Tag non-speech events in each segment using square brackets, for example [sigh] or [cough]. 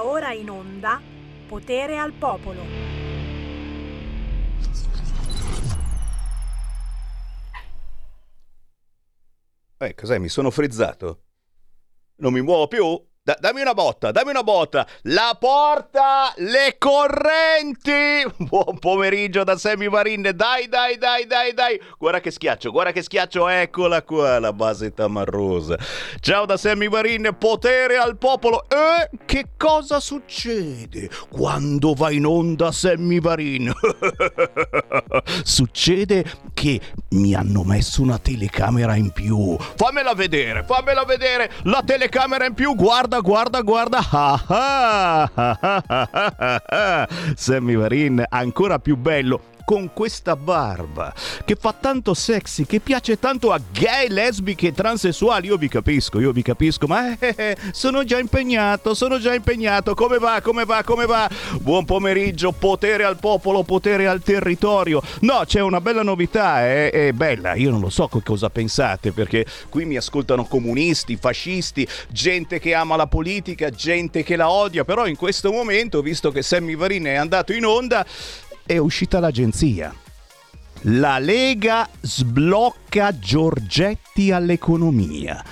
Ora in onda Potere al Popolo. Eh, cos'è? Mi sono frizzato? Non mi muovo più? Da- dammi una botta, dammi una botta. La porta, le correnti. [laughs] Buon pomeriggio da Sammy Marin. Dai, dai, dai, dai, dai. Guarda che schiaccio, guarda che schiaccio. Eccola qua la base tamarrosa. Ciao da Sammy Marin, potere al popolo. E che cosa succede quando va in onda Sammy Varin? [laughs] succede che mi hanno messo una telecamera in più. Fammela vedere, fammela vedere. La telecamera in più, guarda guarda, guarda, guarda. [laughs] Sammy Varin, ancora più bello con questa barba che fa tanto sexy, che piace tanto a gay, lesbiche e transessuali. Io vi capisco, io vi capisco, ma eh, eh, sono già impegnato, sono già impegnato. Come va, come va, come va? Buon pomeriggio, potere al popolo, potere al territorio. No, c'è una bella novità, è, eh, è bella, io non lo so cosa pensate, perché qui mi ascoltano comunisti, fascisti, gente che ama la politica, gente che la odia, però in questo momento, visto che Sammy Varin è andato in onda, è uscita l'agenzia. La Lega sblocca Giorgetti all'economia.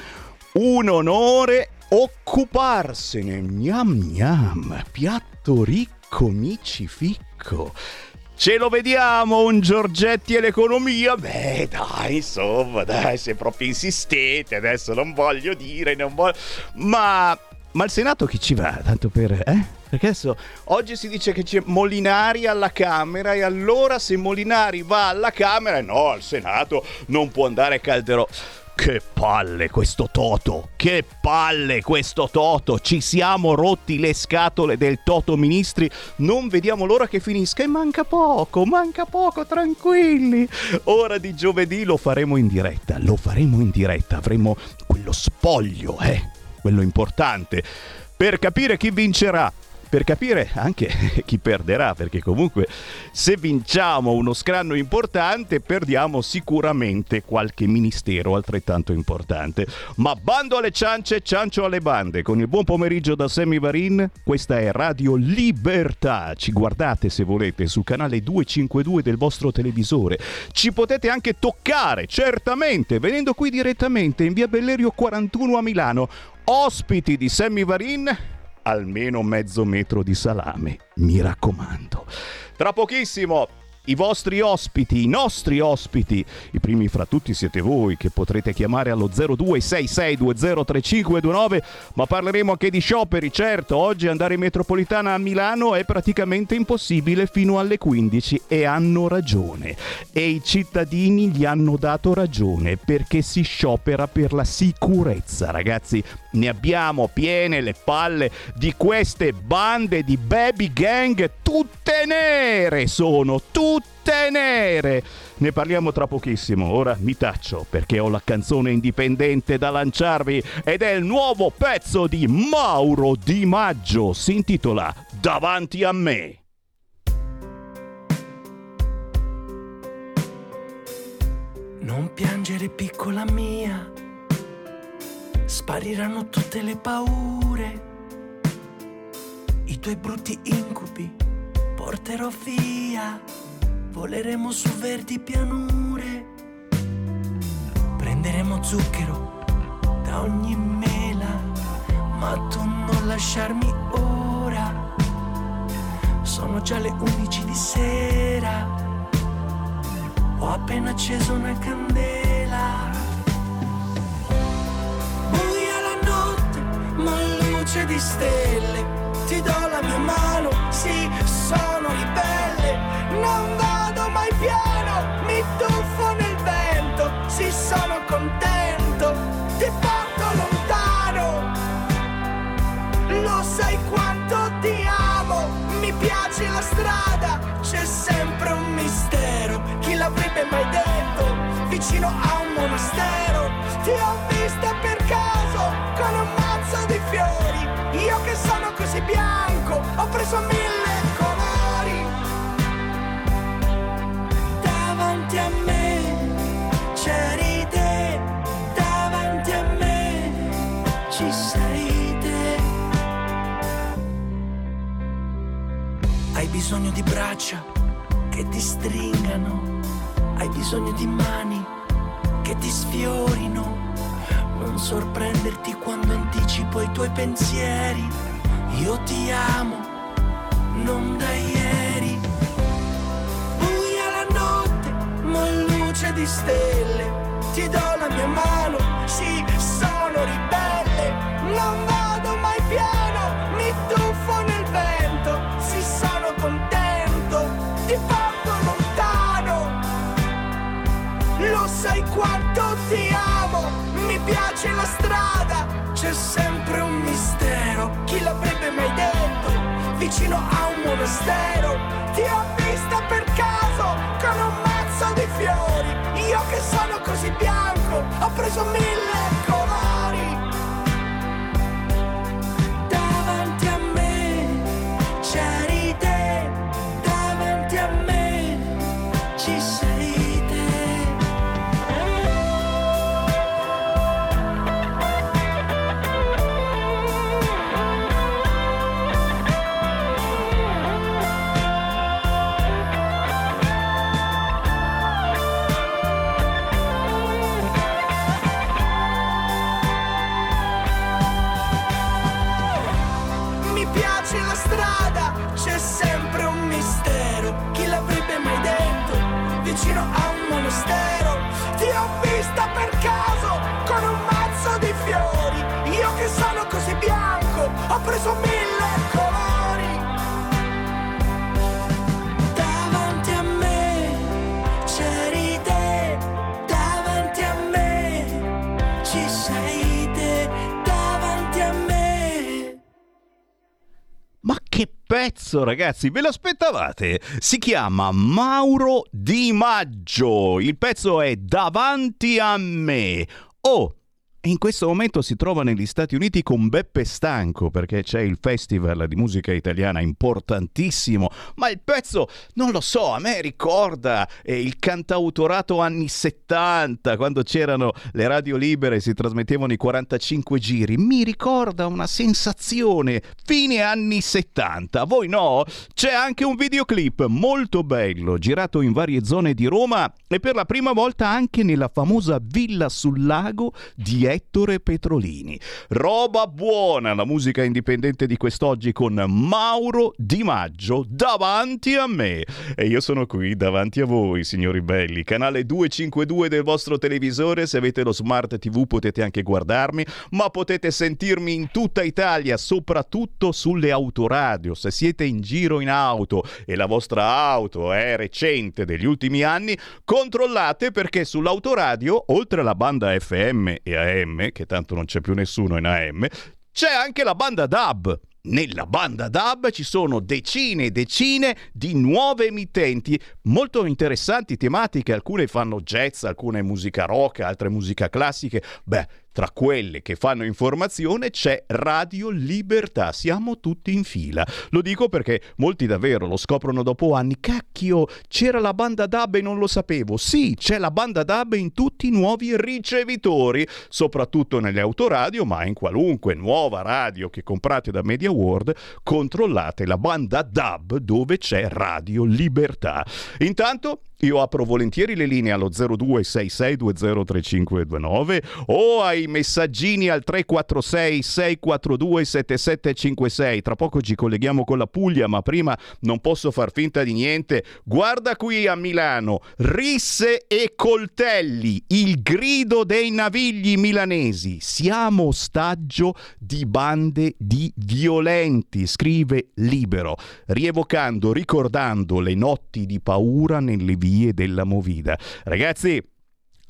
Un onore occuparsene. Gnam gnam, piatto ricco, micificco. Ce lo vediamo un Giorgetti e l'economia? Beh, dai, insomma, dai, se proprio insistete, adesso non voglio dire, non voglio... Ma, ma il Senato chi ci va? Tanto per... eh? Perché adesso oggi si dice che c'è Molinari alla Camera e allora se Molinari va alla Camera, no, al Senato non può andare Calderò. Che palle questo Toto! Che palle questo Toto! Ci siamo rotti le scatole del Toto Ministri. Non vediamo l'ora che finisca e manca poco, manca poco, tranquilli. Ora di giovedì lo faremo in diretta, lo faremo in diretta. Avremo quello spoglio, eh, quello importante. Per capire chi vincerà per capire anche [laughs] chi perderà, perché comunque se vinciamo uno scranno importante perdiamo sicuramente qualche ministero altrettanto importante. Ma bando alle ciance, ciancio alle bande. Con il buon pomeriggio da Sammy Varin, questa è Radio Libertà. Ci guardate se volete sul canale 252 del vostro televisore. Ci potete anche toccare, certamente, venendo qui direttamente in via Bellerio 41 a Milano. Ospiti di Sammy Varin almeno mezzo metro di salame, mi raccomando. Tra pochissimo i vostri ospiti, i nostri ospiti, i primi fra tutti siete voi che potrete chiamare allo 0266203529, ma parleremo anche di scioperi, certo, oggi andare in metropolitana a Milano è praticamente impossibile fino alle 15 e hanno ragione. E i cittadini gli hanno dato ragione perché si sciopera per la sicurezza, ragazzi. Ne abbiamo piene le palle di queste bande di baby gang tutte nere sono, tutte nere. Ne parliamo tra pochissimo, ora mi taccio perché ho la canzone indipendente da lanciarvi ed è il nuovo pezzo di Mauro Di Maggio, si intitola Davanti a me. Non piangere piccola mia, spariranno tutte le paure, i tuoi brutti incubi porterò via, voleremo su verdi pianure, prenderemo zucchero da ogni mela, ma tu non lasciarmi ora, sono già le undici di sera, ho appena acceso una candela. Ma luce di stelle ti do la mia mano, sì, sono ribelle, non vado mai piano, mi tuffo nel vento, sì, sono contento, ti porto lontano, lo sai quanto ti amo, mi piace la strada, c'è sempre un mistero, chi l'avrebbe mai detto, vicino a un monastero, ti ho vista per caso con un sono così bianco, ho preso mille colori. Davanti a me c'eri te, davanti a me ci sei te. bisogno di braccia che ti stringano, hai bisogno di mani che ti sfiorino. Non sorprenderti quando anticipo i tuoi pensieri. Io ti amo, non da ieri. Buia la notte, ma luce di stelle. Ti do la mia mano, sì, sono ribelle. Non vado mai piano, mi tuffo nel vento. Sì, sono contento, ti porto lontano. Lo sai quanto ti amo, mi piace la strada, c'è sempre un Vicino a un monastero, ti ho vista per caso con un mazzo di fiori, io che sono così bianco, ho preso mille colori. Preso mille colori. Davanti a me c'eri te, davanti a me ci sei te, davanti a me. Ma che pezzo, ragazzi, ve l'aspettavate? Si chiama Mauro Di Maggio. Il pezzo è Davanti a me. Oh, in questo momento si trova negli Stati Uniti con Beppe Stanco perché c'è il festival di musica italiana importantissimo, ma il pezzo non lo so, a me ricorda eh, il cantautorato anni 70 quando c'erano le radio libere e si trasmettevano i 45 giri, mi ricorda una sensazione fine anni 70. Voi no? C'è anche un videoclip molto bello girato in varie zone di Roma e per la prima volta anche nella famosa Villa sul Lago di Ettore Petrolini. Roba buona la musica indipendente di quest'oggi con Mauro Di Maggio davanti a me. E io sono qui davanti a voi, signori belli. Canale 252 del vostro televisore, se avete lo smart TV potete anche guardarmi, ma potete sentirmi in tutta Italia, soprattutto sulle autoradio. Se siete in giro in auto e la vostra auto è recente degli ultimi anni, controllate perché sull'autoradio, oltre alla banda FM e AM, che tanto non c'è più nessuno in AM, c'è anche la banda DAB. Nella banda DAB ci sono decine e decine di nuove emittenti molto interessanti, tematiche, alcune fanno jazz, alcune musica rock, altre musica classiche. Beh, tra quelle che fanno informazione c'è Radio Libertà, siamo tutti in fila. Lo dico perché molti davvero lo scoprono dopo anni. Cacchio, c'era la banda DAB e non lo sapevo. Sì, c'è la banda DAB in tutti i nuovi ricevitori, soprattutto nelle autoradio, ma in qualunque nuova radio che comprate da Media World, controllate la banda DAB dove c'è Radio Libertà. Intanto io apro volentieri le linee allo 0266203529 o ai messaggini al 346 642 7756. Tra poco ci colleghiamo con la Puglia, ma prima non posso far finta di niente. Guarda qui a Milano, risse e coltelli, il grido dei navigli milanesi. Siamo ostaggio di bande di violenti, scrive Libero, rievocando, ricordando le notti di paura nelle vie della Movida. Ragazzi,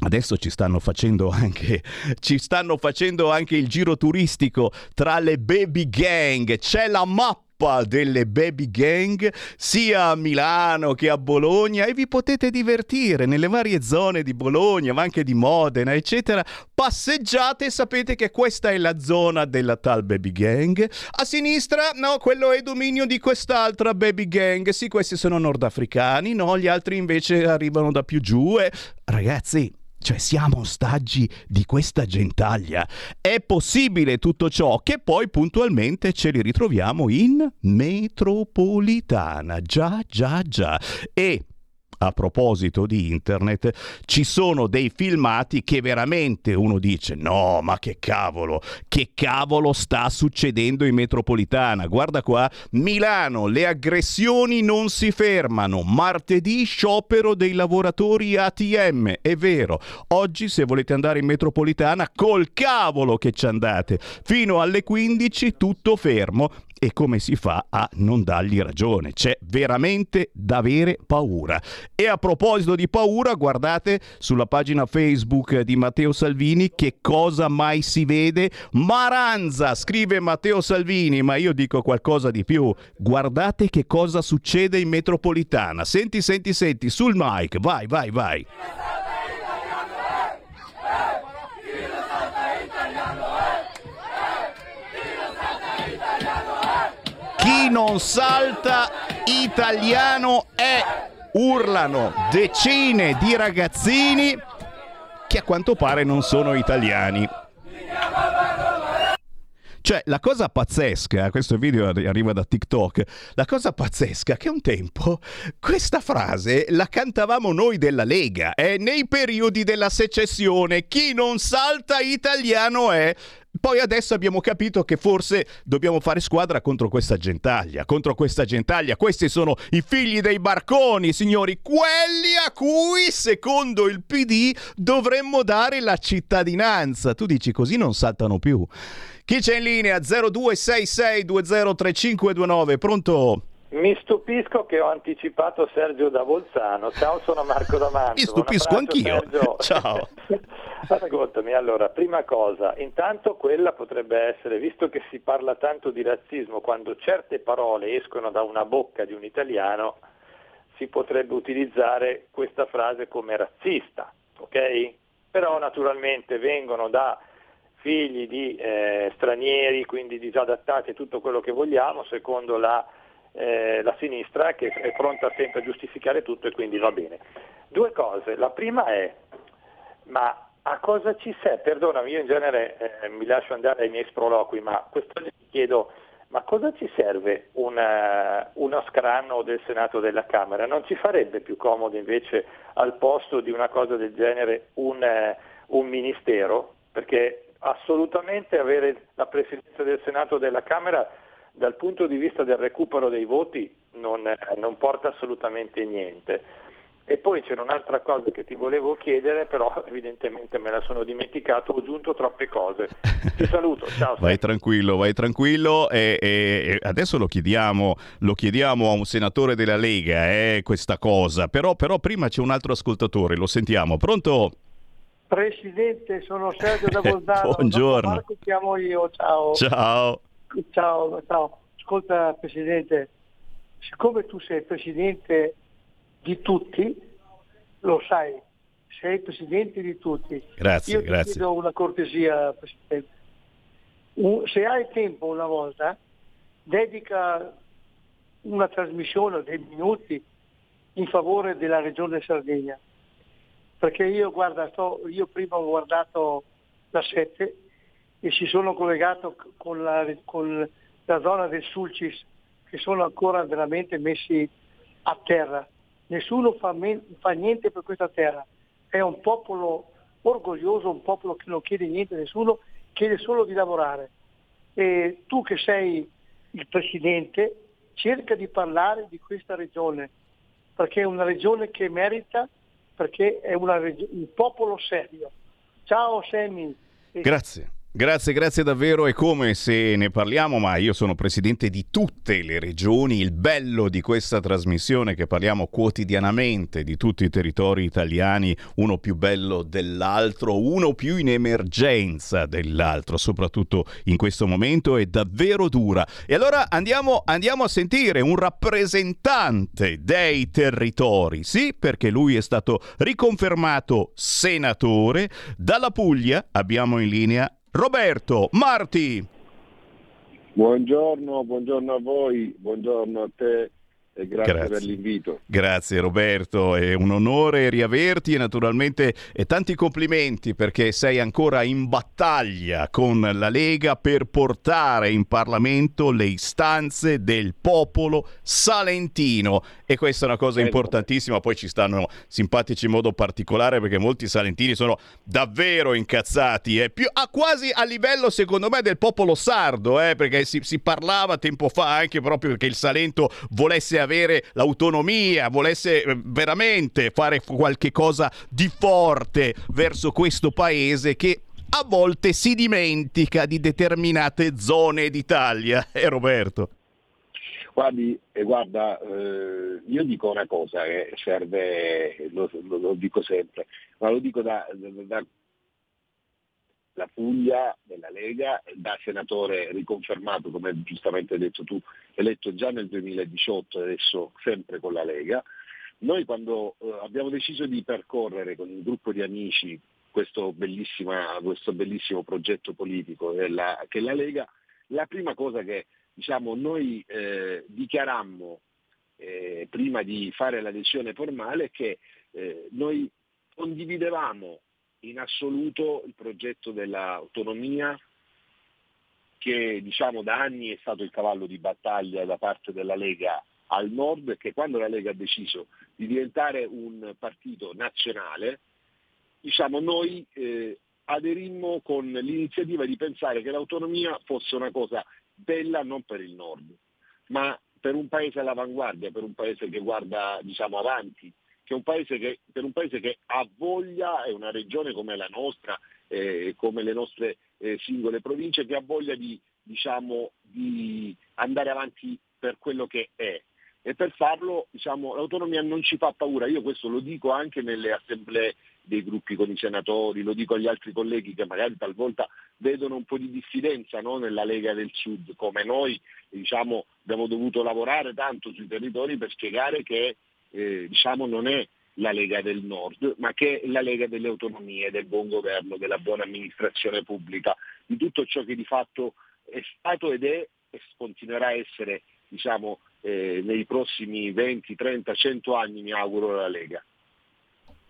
Adesso ci stanno facendo anche [laughs] ci stanno facendo anche il giro turistico tra le baby gang. C'è la mappa delle baby gang sia a Milano che a Bologna e vi potete divertire nelle varie zone di Bologna, ma anche di Modena, eccetera. Passeggiate e sapete che questa è la zona della tal baby gang. A sinistra, no, quello è dominio di quest'altra baby gang. Sì, questi sono nordafricani, no, gli altri invece arrivano da più giù e ragazzi Cioè siamo ostaggi di questa gentaglia. È possibile tutto ciò che poi puntualmente ce li ritroviamo in metropolitana. Già, già, già. E a proposito di internet, ci sono dei filmati che veramente uno dice no, ma che cavolo, che cavolo sta succedendo in metropolitana? Guarda qua, Milano, le aggressioni non si fermano, martedì sciopero dei lavoratori ATM, è vero, oggi se volete andare in metropolitana col cavolo che ci andate, fino alle 15 tutto fermo e come si fa a non dargli ragione? C'è veramente da avere paura. E a proposito di paura, guardate sulla pagina Facebook di Matteo Salvini che cosa mai si vede. Maranza, scrive Matteo Salvini, ma io dico qualcosa di più. Guardate che cosa succede in metropolitana. Senti, senti, senti, sul mic, vai, vai, vai. Chi non salta italiano è urlano decine di ragazzini che a quanto pare non sono italiani. Cioè, la cosa pazzesca, questo video arriva da TikTok, la cosa pazzesca è che un tempo questa frase la cantavamo noi della Lega, eh, nei periodi della secessione, chi non salta italiano è... Poi adesso abbiamo capito che forse dobbiamo fare squadra contro questa gentaglia, contro questa gentaglia. Questi sono i figli dei barconi, signori, quelli a cui, secondo il PD, dovremmo dare la cittadinanza. Tu dici così non saltano più. Chi c'è in linea? 0266203529, pronto? Mi stupisco che ho anticipato Sergio da Bolzano. Ciao, sono Marco D'Amanto. Mi stupisco anch'io. Sergio. [laughs] Ciao. [laughs] Ascoltami, allora, prima cosa, intanto quella potrebbe essere, visto che si parla tanto di razzismo, quando certe parole escono da una bocca di un italiano, si potrebbe utilizzare questa frase come razzista, ok? Però naturalmente vengono da figli di eh, stranieri, quindi disadattati e tutto quello che vogliamo, secondo la, eh, la, sinistra che è pronta sempre a giustificare tutto e quindi va bene. Due cose, la prima è, ma a cosa ci serve? Perdonami, io in genere eh, mi lascio andare ai miei sproloqui, ma quest'oggi ti chiedo, ma cosa ci serve una, uh, uno scranno del Senato o della Camera? Non ci farebbe più comodo invece al posto di una cosa del genere un, uh, un ministero? Perché assolutamente avere la presidenza del Senato o della Camera dal punto di vista del recupero dei voti non, non porta assolutamente niente. E poi c'era un'altra cosa che ti volevo chiedere, però evidentemente me la sono dimenticato, ho aggiunto troppe cose. Ti saluto, [laughs] ciao. vai tranquillo, vai tranquillo e, e, adesso lo chiediamo, lo chiediamo, a un senatore della Lega eh, questa cosa, però, però prima c'è un altro ascoltatore, lo sentiamo. Pronto? Presidente, sono Sergio da [laughs] Bolzano. Buongiorno. Marco chiamo io, ciao. Ciao. Ciao, ciao. Ascolta Presidente, siccome tu sei Presidente di tutti, lo sai, sei Presidente di tutti. Grazie, io grazie. Ti chiedo una cortesia, Presidente. Se hai tempo una volta, dedica una trasmissione dei minuti in favore della Regione Sardegna perché io, guarda, sto, io prima ho guardato la 7 e si sono collegato con la, con la zona del Sulcis che sono ancora veramente messi a terra. Nessuno fa, men- fa niente per questa terra. È un popolo orgoglioso, un popolo che non chiede niente a nessuno, chiede solo di lavorare. E tu che sei il Presidente, cerca di parlare di questa regione, perché è una regione che merita perché è una, un popolo serio. Ciao Semi. Grazie. Grazie, grazie davvero. È come se ne parliamo, ma io sono presidente di tutte le regioni. Il bello di questa trasmissione è che parliamo quotidianamente di tutti i territori italiani, uno più bello dell'altro, uno più in emergenza dell'altro, soprattutto in questo momento è davvero dura. E allora andiamo, andiamo a sentire un rappresentante dei territori, sì, perché lui è stato riconfermato senatore. Dalla Puglia abbiamo in linea Roberto Marti. Buongiorno, buongiorno a voi, buongiorno a te e grazie, grazie, per l'invito. Grazie Roberto, è un onore riaverti e naturalmente e tanti complimenti perché sei ancora in battaglia con la Lega per portare in Parlamento le istanze del popolo salentino e questa è una cosa importantissima, poi ci stanno simpatici in modo particolare perché molti salentini sono davvero incazzati, eh? Più, ah, quasi a livello secondo me del popolo sardo, eh? perché si, si parlava tempo fa anche proprio perché il Salento volesse avere l'autonomia, volesse eh, veramente fare qualche cosa di forte verso questo paese che a volte si dimentica di determinate zone d'Italia. [laughs] Eh Roberto? Guardi, eh, guarda, eh, io dico una cosa che serve, lo, lo, lo, dico sempre, ma lo dico da, da, da la Puglia della Lega, da senatore riconfermato, come giustamente hai detto tu, eletto già nel 2018 e adesso sempre con la Lega. Noi quando eh, abbiamo deciso di percorrere con un gruppo di amici questo, questo bellissimo progetto politico della, che è la Lega, la prima cosa che diciamo, noi eh, dichiarammo eh, prima di fare l'adesione formale è che eh, noi condividevamo in assoluto il progetto dell'autonomia che diciamo, da anni è stato il cavallo di battaglia da parte della Lega al nord e che quando la Lega ha deciso di diventare un partito nazionale, diciamo, noi eh, aderimmo con l'iniziativa di pensare che l'autonomia fosse una cosa bella non per il nord, ma per un paese all'avanguardia, per un paese che guarda diciamo, avanti, che che, per un paese che ha voglia, è una regione come la nostra, eh, come le nostre eh, singole province, che ha voglia di, diciamo, di andare avanti per quello che è. E per farlo diciamo, l'autonomia non ci fa paura, io questo lo dico anche nelle assemblee dei gruppi con i senatori, lo dico agli altri colleghi che magari talvolta vedono un po' di diffidenza no? nella Lega del Sud, come noi diciamo, abbiamo dovuto lavorare tanto sui territori per spiegare che eh, diciamo, non è la Lega del Nord, ma che è la Lega delle autonomie, del buon governo, della buona amministrazione pubblica, di tutto ciò che di fatto è stato ed è e continuerà a essere diciamo, eh, nei prossimi 20, 30, 100 anni, mi auguro, la Lega.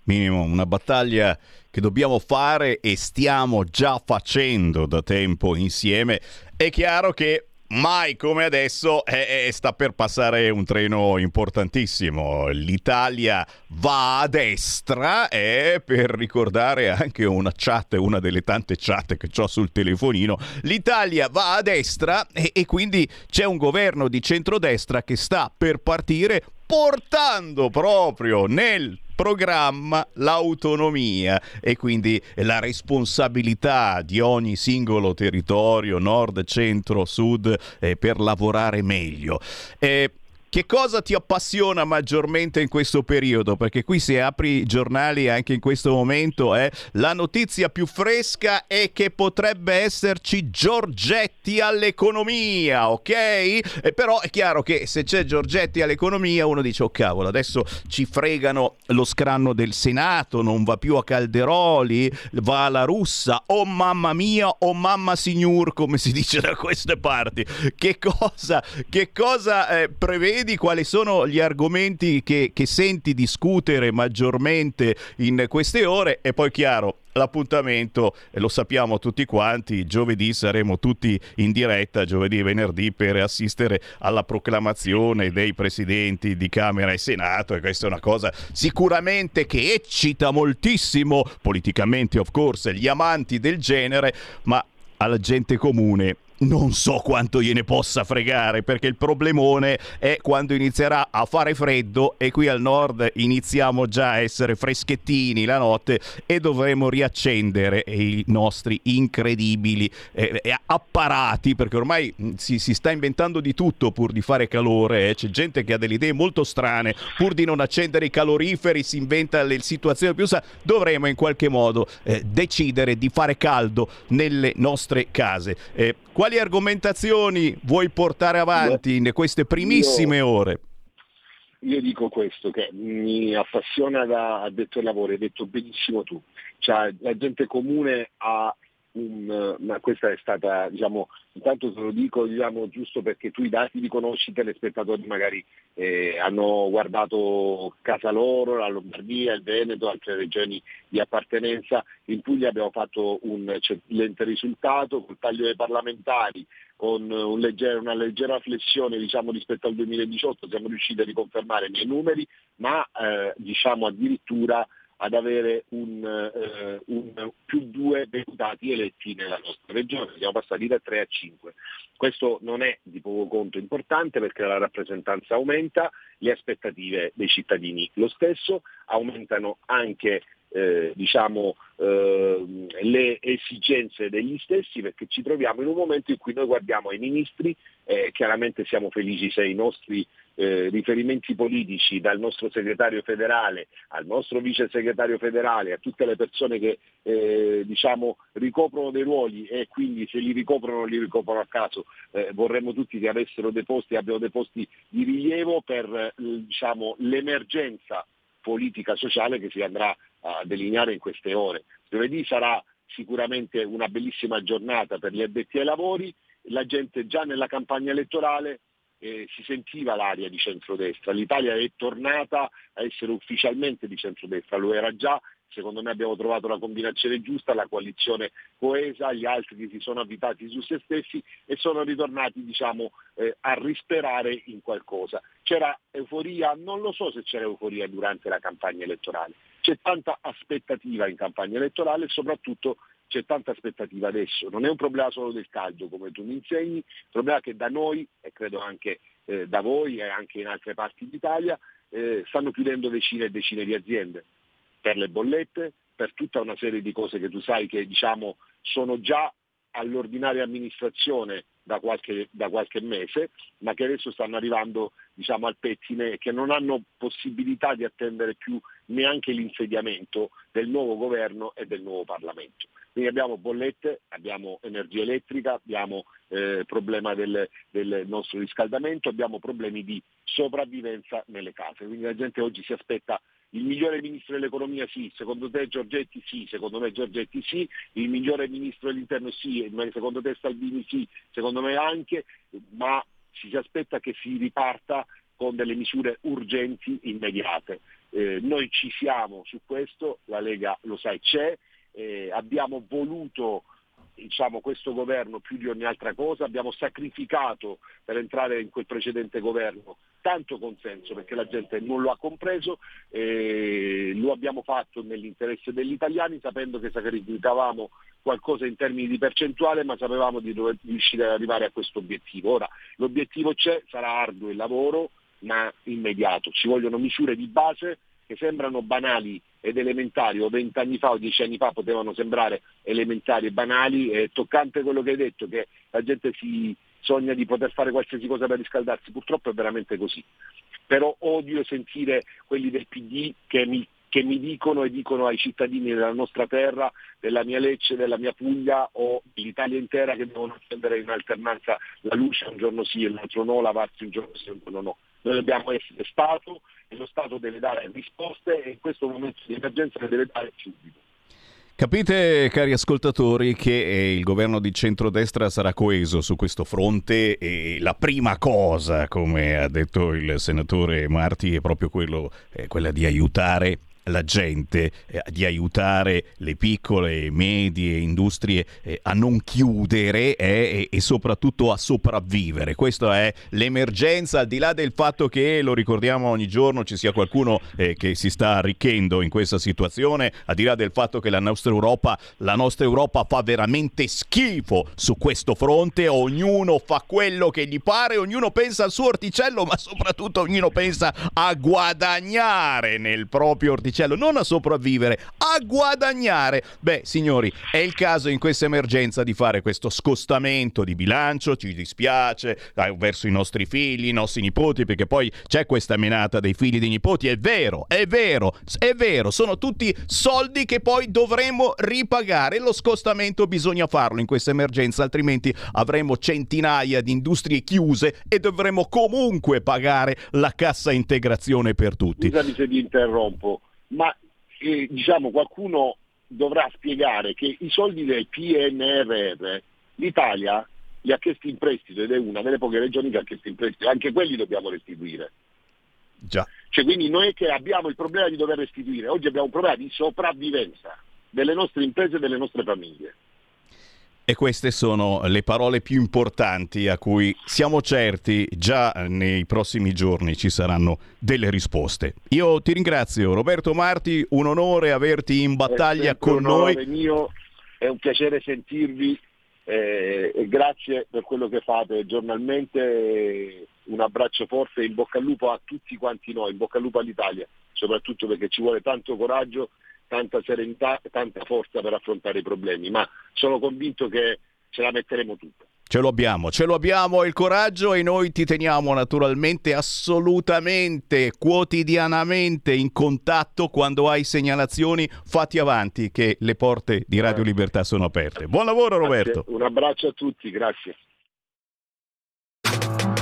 Minimo, una battaglia che dobbiamo fare e stiamo già facendo da tempo insieme. È chiaro che mai come adesso eh, sta per passare un treno importantissimo. L'Italia va a destra e per ricordare anche una chat, una delle tante chat che ho sul telefonino, l'Italia va a destra e, e quindi c'è un governo di centrodestra che sta per partire portando proprio nel programma l'autonomia e quindi la responsabilità di ogni singolo territorio, nord, centro, sud, eh, per lavorare meglio. Eh, che cosa ti appassiona maggiormente in questo periodo? Perché qui se apri i giornali anche in questo momento eh, la notizia più fresca è che potrebbe esserci Giorgetti all'economia, ok? E però è chiaro che se c'è Giorgetti all'economia uno dice oh cavolo adesso ci fregano lo scranno del Senato, non va più a Calderoli, va alla russa, oh mamma mia, oh mamma signor come si dice da queste parti. Che cosa, che cosa eh, prevede? Vedi quali sono gli argomenti che, che senti discutere maggiormente in queste ore e poi chiaro l'appuntamento, lo sappiamo tutti quanti, giovedì saremo tutti in diretta, giovedì e venerdì, per assistere alla proclamazione dei presidenti di Camera e Senato e questa è una cosa sicuramente che eccita moltissimo, politicamente of course, gli amanti del genere, ma alla gente comune non so quanto gliene possa fregare perché il problemone è quando inizierà a fare freddo e qui al nord iniziamo già a essere freschettini la notte e dovremo riaccendere i nostri incredibili eh, apparati perché ormai mm, si, si, sta inventando di tutto pur di fare calore eh. c'è gente che ha delle idee molto strane pur di non accendere i caloriferi si inventa le situazioni più strane dovremo in qualche modo eh, decidere di fare caldo nelle nostre case eh, quali argomentazioni vuoi portare avanti in queste primissime io, ore? Io dico questo, che mi appassiona da addetto ai lavori, hai detto benissimo tu. Cioè, la gente comune ha un, ma questa è stata, diciamo, intanto te lo dico diciamo, giusto perché tu i dati li conosci, i telespettatori magari eh, hanno guardato casa loro, la Lombardia, il Veneto, altre regioni di appartenenza. In Puglia abbiamo fatto un eccellente risultato col taglio dei parlamentari, con un leggero, una leggera flessione diciamo, rispetto al 2018, siamo riusciti a riconfermare i miei numeri, ma eh, diciamo addirittura ad avere un, eh, un, più due deputati eletti nella nostra regione, siamo passati da 3 a 5. Questo non è di poco conto importante perché la rappresentanza aumenta, le aspettative dei cittadini lo stesso, aumentano anche eh, diciamo, eh, le esigenze degli stessi perché ci troviamo in un momento in cui noi guardiamo ai ministri, eh, chiaramente siamo felici se i nostri eh, riferimenti politici dal nostro segretario federale al nostro vice segretario federale, a tutte le persone che eh, diciamo, ricoprono dei ruoli e quindi se li ricoprono li ricoprono a caso, eh, vorremmo tutti che avessero dei posti, abbiano dei posti di rilievo per diciamo, l'emergenza politica sociale che si andrà a delineare in queste ore. Giovedì sarà sicuramente una bellissima giornata per gli addetti ai lavori, la gente già nella campagna elettorale eh, si sentiva l'aria di centrodestra, l'Italia è tornata a essere ufficialmente di centrodestra, lo era già, secondo me abbiamo trovato la combinazione giusta, la coalizione coesa, gli altri che si sono abitati su se stessi e sono ritornati diciamo, eh, a risperare in qualcosa. C'era euforia, non lo so se c'era euforia durante la campagna elettorale, c'è tanta aspettativa in campagna elettorale e soprattutto c'è tanta aspettativa adesso. Non è un problema solo del caldo come tu mi insegni, il problema è che da noi e credo anche eh, da voi e anche in altre parti d'Italia eh, stanno chiudendo decine e decine di aziende per le bollette, per tutta una serie di cose che tu sai che diciamo, sono già all'ordinaria amministrazione da qualche, da qualche, mese, ma che adesso stanno arrivando diciamo, al pettine e che non hanno possibilità di attendere più neanche l'insediamento del nuovo governo e del nuovo Parlamento. Quindi abbiamo bollette, abbiamo energia elettrica, abbiamo eh, problema del, del, nostro riscaldamento, abbiamo problemi di sopravvivenza nelle case. Quindi la gente oggi si aspetta il migliore ministro dell'economia sì, secondo te Giorgetti sì, secondo me Giorgetti sì, il migliore ministro dell'interno sì, secondo te Salvini sì, secondo me anche, ma si aspetta che si riparta con delle misure urgenti immediate. Eh, noi ci siamo su questo, la Lega lo sai c'è, eh, abbiamo voluto diciamo, questo governo più di ogni altra cosa, abbiamo sacrificato per entrare in quel precedente governo tanto consenso perché la gente non lo ha compreso, eh, lo abbiamo fatto nell'interesse degli italiani sapendo che sacrificavamo qualcosa in termini di percentuale ma sapevamo di dover riuscire ad arrivare a questo obiettivo. Ora l'obiettivo c'è, sarà arduo il lavoro ma immediato, ci vogliono misure di base che sembrano banali ed elementari o vent'anni fa o dieci anni fa potevano sembrare elementari e banali, è toccante quello che hai detto, che la gente si sogna di poter fare qualsiasi cosa per riscaldarsi, purtroppo è veramente così. Però odio sentire quelli del PD che mi, che mi dicono e dicono ai cittadini della nostra terra, della mia Lecce, della mia Puglia o dell'Italia intera che devono accendere in alternanza la luce un giorno sì e l'altro no, lavarsi un giorno sì e un giorno no. Noi dobbiamo essere Stato e lo Stato deve dare risposte e in questo momento di emergenza le deve dare subito. Capite, cari ascoltatori, che eh, il governo di centrodestra sarà coeso su questo fronte e la prima cosa, come ha detto il senatore Marti, è proprio quello, è quella di aiutare la gente, eh, di aiutare le piccole e medie industrie eh, a non chiudere eh, e, e, soprattutto a sopravvivere. Questa è l'emergenza, al di là del fatto che, lo ricordiamo ogni giorno, ci sia qualcuno eh, che si sta arricchendo in questa situazione, al di là del fatto che la nostra Europa, la nostra Europa fa veramente schifo su questo fronte, ognuno fa quello che gli pare, ognuno pensa al suo orticello, ma soprattutto ognuno pensa a guadagnare nel proprio orticello orticello, non a sopravvivere, a guadagnare. Beh, signori, è il caso in questa emergenza di fare questo scostamento di bilancio, ci dispiace, eh, verso i nostri figli, i nostri nipoti, perché poi c'è questa menata dei figli e dei nipoti, è vero, è vero, è vero, sono tutti soldi che poi dovremo ripagare. Lo scostamento bisogna farlo in questa emergenza, altrimenti avremo centinaia di industrie chiuse e dovremo comunque pagare la cassa integrazione per tutti. Scusami se vi interrompo ma eh, diciamo qualcuno dovrà spiegare che i soldi del PNRR l'Italia li ha chiesti in prestito ed è una delle poche regioni che ha chiesto in prestito, anche quelli dobbiamo restituire. Già. Cioè, quindi noi che abbiamo il problema di dover restituire, oggi abbiamo un problema di sopravvivenza delle nostre imprese e delle nostre famiglie. E queste sono le parole più importanti a cui siamo certi già nei prossimi giorni ci saranno delle risposte. Io ti ringrazio Roberto Marti, un onore averti in battaglia con noi. Mio, è un piacere sentirvi eh, e grazie per quello che fate giornalmente. Un abbraccio forte e in bocca al lupo a tutti quanti noi, in bocca al lupo all'Italia, soprattutto perché ci vuole tanto coraggio tanta serenità e tanta forza per affrontare i problemi, ma sono convinto che ce la metteremo tutta. Ce lo abbiamo, ce lo abbiamo il coraggio e noi ti teniamo naturalmente assolutamente, quotidianamente in contatto quando hai segnalazioni, fatti avanti che le porte di Radio Libertà sono aperte. Buon lavoro Roberto. Un abbraccio a tutti, grazie.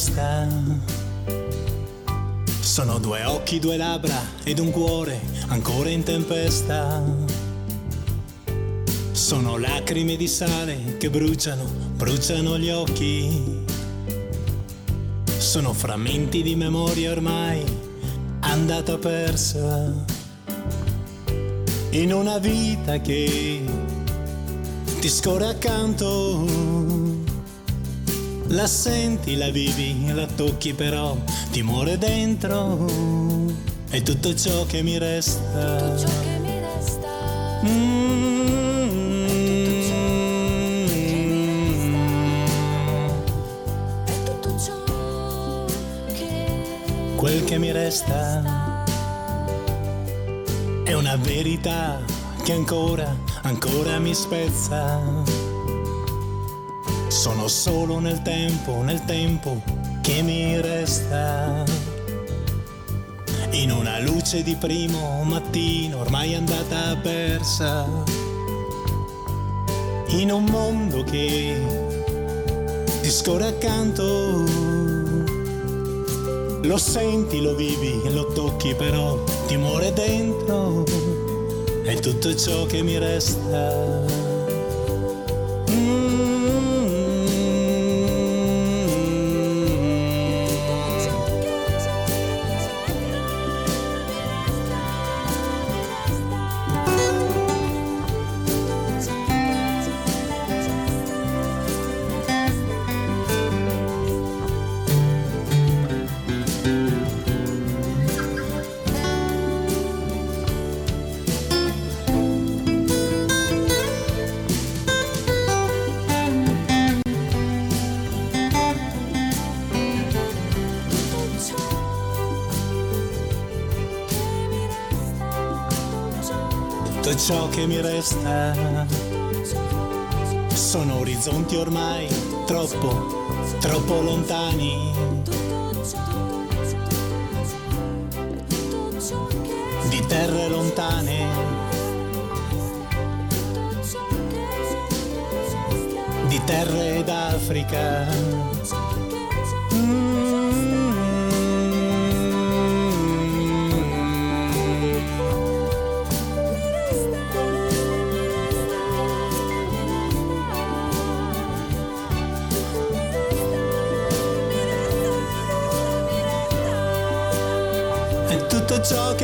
Testa. Sono due occhi, due labbra ed un cuore ancora in tempesta. Sono lacrime di sale che bruciano, bruciano gli occhi. Sono frammenti di memoria ormai andata persa. In una vita che ti scorre accanto la senti, la vivi, la tocchi però ti muore dentro. È tutto ciò che mi resta. Tutto ciò che mi resta. È tutto ciò che quel che mi resta è una verità che ancora, ancora mi spezza sono solo nel tempo, nel tempo che mi resta. In una luce di primo mattino ormai andata persa. In un mondo che ti scorre accanto. Lo senti, lo vivi, lo tocchi però ti muore dentro. È tutto ciò che mi resta. Resta. Sono orizzonti ormai troppo, troppo lontani. Di terre lontane. Di terre d'Africa.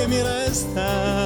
Tutto ciò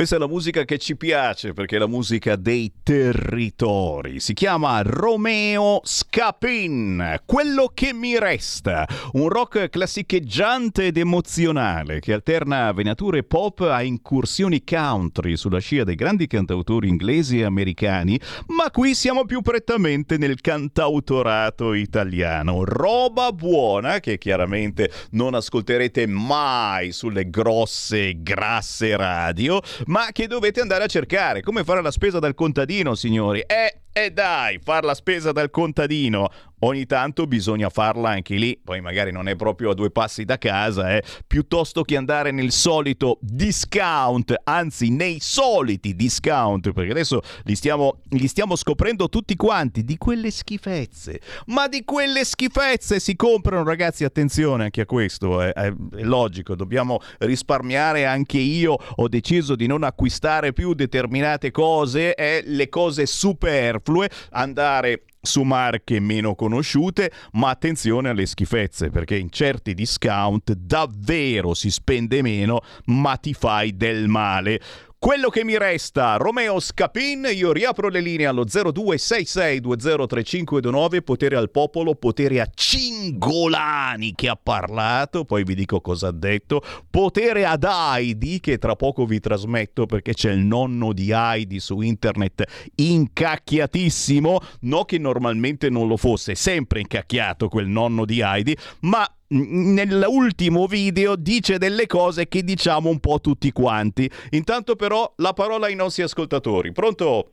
Questa è la musica che ci piace perché è la musica dei territori. Si chiama Romeo Scapin, quello che mi resta. Un rock classicheggiante ed emozionale che alterna venature pop a incursioni country sulla scia dei grandi cantautori inglesi e americani, ma qui siamo più prettamente nel cantautorato italiano. Roba buona che chiaramente non ascolterete mai sulle grosse, grasse radio, ma che dovete andare a cercare. Come fare la spesa dal contadino, signori? Eh, e dai, far la spesa dal contadino. Ogni tanto bisogna farla anche lì, poi magari non è proprio a due passi da casa, eh. piuttosto che andare nel solito discount, anzi nei soliti discount, perché adesso li stiamo, li stiamo scoprendo tutti quanti, di quelle schifezze. Ma di quelle schifezze si comprano, ragazzi, attenzione anche a questo, eh. è, logico, dobbiamo risparmiare anche io, ho deciso di non acquistare più determinate cose, eh, le cose superflue, andare su marche meno conosciute, ma attenzione alle schifezze, perché in certi discount davvero si spende meno, ma ti fai del male. Quello che mi resta, Romeo Scapin, io riapro le linee allo 0266203529, potere al popolo, potere a Cingolani che ha parlato, poi vi dico cosa ha detto, potere ad Heidi che tra poco vi trasmetto perché c'è il nonno di Heidi su internet incacchiatissimo, no che normalmente non lo fosse, sempre incacchiato quel nonno di Heidi, ma nell'ultimo video dice delle cose che diciamo un po' tutti quanti. Intanto però la parola ai nostri ascoltatori. Pronto?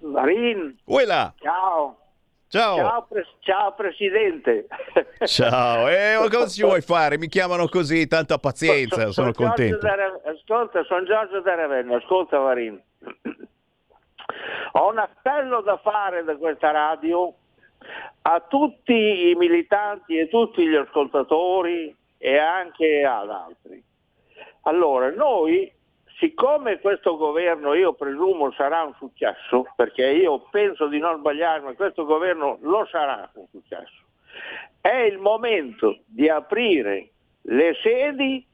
Marin. Uela. Ciao. Ciao. Ciao, pres- ciao Presidente. Ciao, e eh, cosa ci vuoi [laughs] fare? Mi chiamano così, tanta pazienza, So- so- sono Giorgio contento. Ra- Ascolta, sono Giorgio da Ravenna, ascolta Marin. [clears throat] Ho un appello da fare da questa radio a tutti i militanti e tutti gli ascoltatori e anche ad altri. Allora, noi, siccome questo governo io presumo sarà un successo, perché io penso di non sbagliarmi, questo governo lo sarà un successo, è il momento di aprire le sedi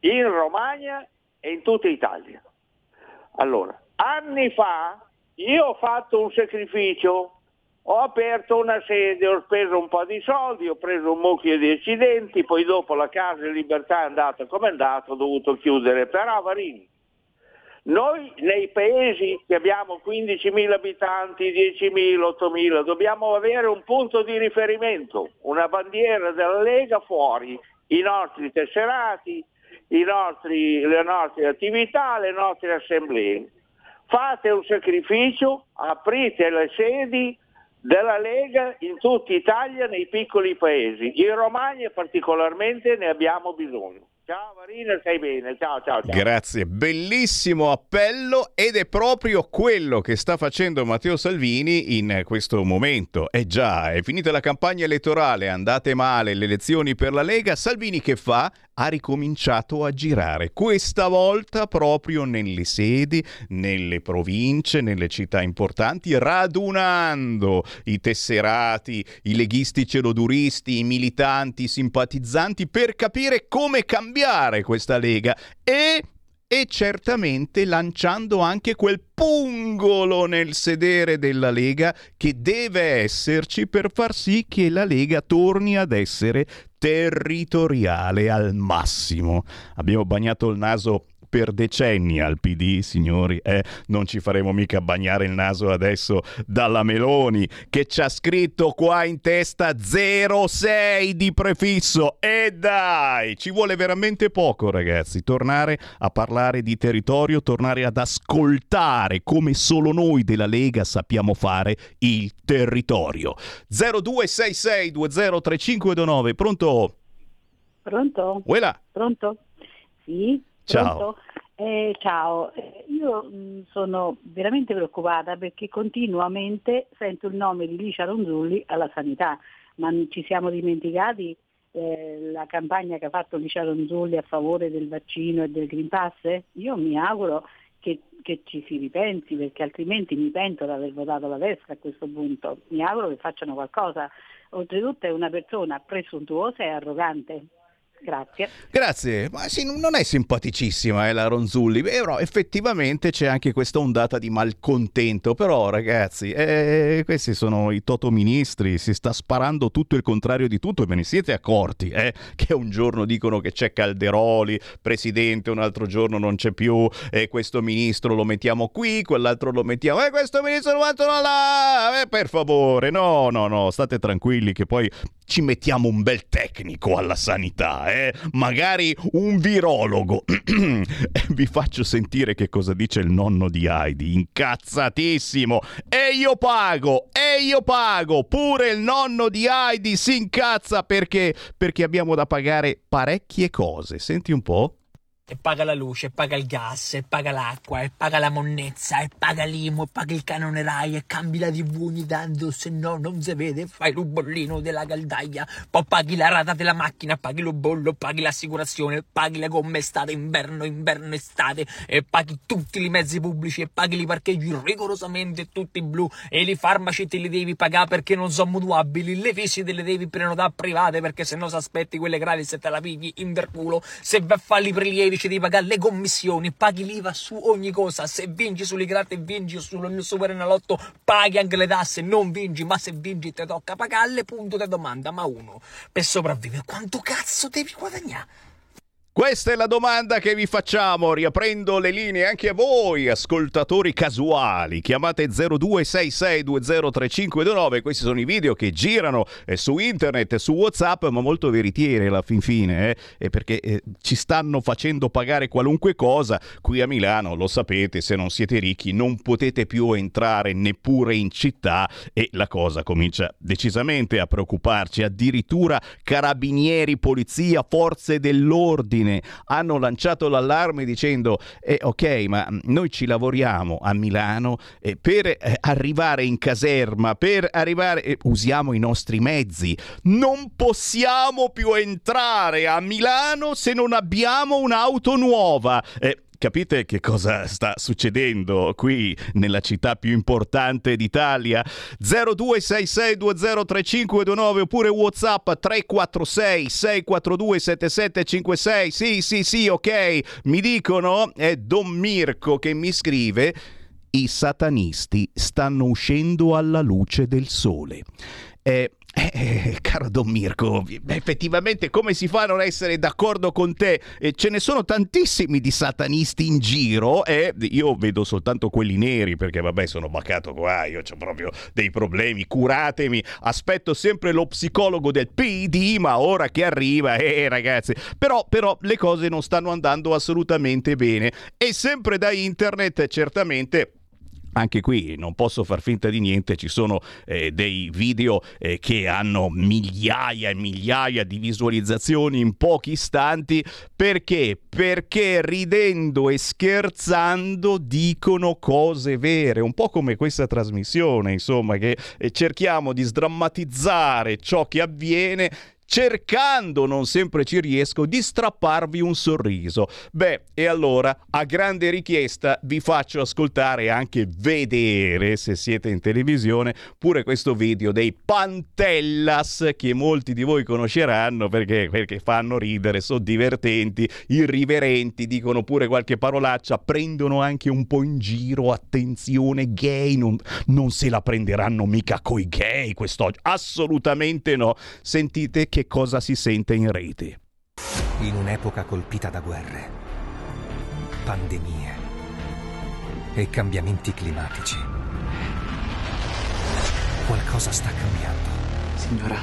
in Romagna e in tutta Italia. Allora, anni fa io ho fatto un sacrificio, ho aperto una sede, ho speso un po' di soldi, ho preso un mucchio di accidenti, poi dopo la casa di libertà è andata come è andata, ho dovuto chiudere. Però Varini, noi nei paesi che abbiamo 15.000 abitanti, 10.000, 8.000, dobbiamo avere un punto di riferimento, una bandiera della Lega fuori, i nostri tesserati, i nostri- le nostre attività, le nostre assemblee. Fate un sacrificio, aprite le sedi della Lega in tutta Italia, nei piccoli paesi. In Romagna particolarmente ne abbiamo bisogno. Ciao Marina, stai bene? Ciao, ciao, ciao. Grazie, bellissimo appello ed è proprio quello che sta facendo Matteo Salvini in questo momento. Eh già, è finita la campagna elettorale, andate male le elezioni per la Lega, Salvini che fa? Ha ricominciato a girare, questa volta proprio nelle sedi, nelle province, nelle città importanti, radunando i tesserati, i leghisti celoduristi, i militanti, i simpatizzanti per capire come cambiare questa Lega e e certamente lanciando anche quel pungolo nel sedere della Lega che deve esserci per far sì che la Lega torni ad essere territoriale al massimo. Abbiamo bagnato il naso per decenni al PD, signori, eh, non ci faremo mica bagnare il naso adesso dalla Meloni che ci ha scritto qua in testa 06 di prefisso e dai, ci vuole veramente poco ragazzi, tornare a parlare di territorio, tornare ad ascoltare come solo noi della Lega sappiamo fare il territorio. 0266 203529, pronto? Pronto? Uela. Pronto? Sì? Ciao. Eh, ciao, Eh, io mh, sono veramente preoccupata perché continuamente sento il nome di Licia Ronzulli alla sanità, ma ci siamo dimenticati eh, la campagna che ha fatto Licia Ronzulli a favore del vaccino e del Green Pass? Io mi auguro che, che ci si ripensi perché altrimenti mi pento di aver votato la destra a questo punto. Mi auguro che facciano qualcosa. Oltretutto è una persona presuntuosa e arrogante. Grazie. Grazie, ma sì, non è simpaticissima eh, la Ronzulli, però effettivamente c'è anche questa ondata di malcontento, però ragazzi, eh, questi sono i totoministri, si sta sparando tutto il contrario di tutto e ve ne siete accorti, eh? che un giorno dicono che c'è Calderoli, presidente, un altro giorno non c'è più, e questo ministro lo mettiamo qui, quell'altro lo mettiamo, e questo ministro lo mettono là, eh, per favore, no, no, no, state tranquilli che poi ci mettiamo un bel tecnico alla sanità, eh? magari un virologo. [clears throat] Vi faccio sentire che cosa dice il nonno di Heidi, incazzatissimo. E io pago, e io pago. Pure il nonno di Heidi si incazza perché, perché abbiamo da pagare parecchie cose. Senti un po'. E paga la luce, e paga il gas, e paga l'acqua, e paga la monnezza, e paga l'IMU, e paga il canone Rai, e cambi la TV ogni tanto, se no non si vede, fai il bollino della caldaia, poi paghi la rata della macchina, paghi lo bollo, paghi l'assicurazione, paghi le gomme estate, inverno, inverno, estate, e paghi tutti i mezzi pubblici, e paghi i parcheggi rigorosamente tutti blu, e i farmaci te li devi pagare perché non sono mutuabili, le visite le devi prenotare private perché se no si aspetti quelle gratis se te la pigli in verculo, se vai a fare i prelievi ci devi pagare le commissioni, paghi l'IVA su ogni cosa, se vinci sulle gratte vinci sul super enalotto paghi anche le tasse, non vinci, ma se vinci ti tocca pagarle, punto di domanda, ma uno, per sopravvivere quanto cazzo devi guadagnare? Questa è la domanda che vi facciamo, riaprendo le linee anche a voi, ascoltatori casuali. Chiamate 0266203529, questi sono i video che girano eh, su internet, su WhatsApp, ma molto veritieri alla fin fine, eh, eh, perché eh, ci stanno facendo pagare qualunque cosa. Qui a Milano, lo sapete, se non siete ricchi non potete più entrare neppure in città e la cosa comincia decisamente a preoccuparci. Addirittura carabinieri, polizia, forze dell'ordine hanno lanciato l'allarme dicendo eh, ok ma noi ci lavoriamo a Milano eh, per eh, arrivare in caserma per arrivare eh, usiamo i nostri mezzi. Non possiamo più entrare a Milano se non abbiamo un'auto nuova. Eh, Capite che cosa sta succedendo qui nella città più importante d'Italia? 0266203529 oppure WhatsApp 346 642 7756. Sì, sì, sì, ok. Mi dicono è Don Mirko che mi scrive i satanisti stanno uscendo alla luce del sole. Eh, eh, eh, caro Don Mirko, effettivamente come si fa a non essere d'accordo con te? Eh, ce ne sono tantissimi di satanisti in giro e io vedo soltanto quelli neri perché vabbè sono bacato qua, io ho proprio dei problemi, curatemi, aspetto sempre lo psicologo del PD ma ora che arriva, eh ragazzi, però, però le cose non stanno andando assolutamente bene. E sempre da internet certamente anche qui non posso far finta di niente, ci sono eh, dei video eh, che hanno migliaia e migliaia di visualizzazioni in pochi istanti perché? Perché ridendo e scherzando dicono cose vere, un po' come questa trasmissione, insomma, che eh, cerchiamo di sdrammatizzare ciò che avviene cercando, non sempre ci riesco, di strapparvi un sorriso. Beh, e allora, a grande richiesta, vi faccio ascoltare e anche vedere, se siete in televisione, pure questo video dei Pantellas, che molti di voi conosceranno perché, perché fanno ridere, sono divertenti, irriverenti, dicono pure qualche parolaccia, prendono anche un po' in giro, attenzione, gay, non, non se la prenderanno mica coi gay quest'oggi, assolutamente no. Sentite che cosa si sente in rete. In un'epoca colpita da guerre, pandemie e cambiamenti climatici, qualcosa sta cambiando. Signora,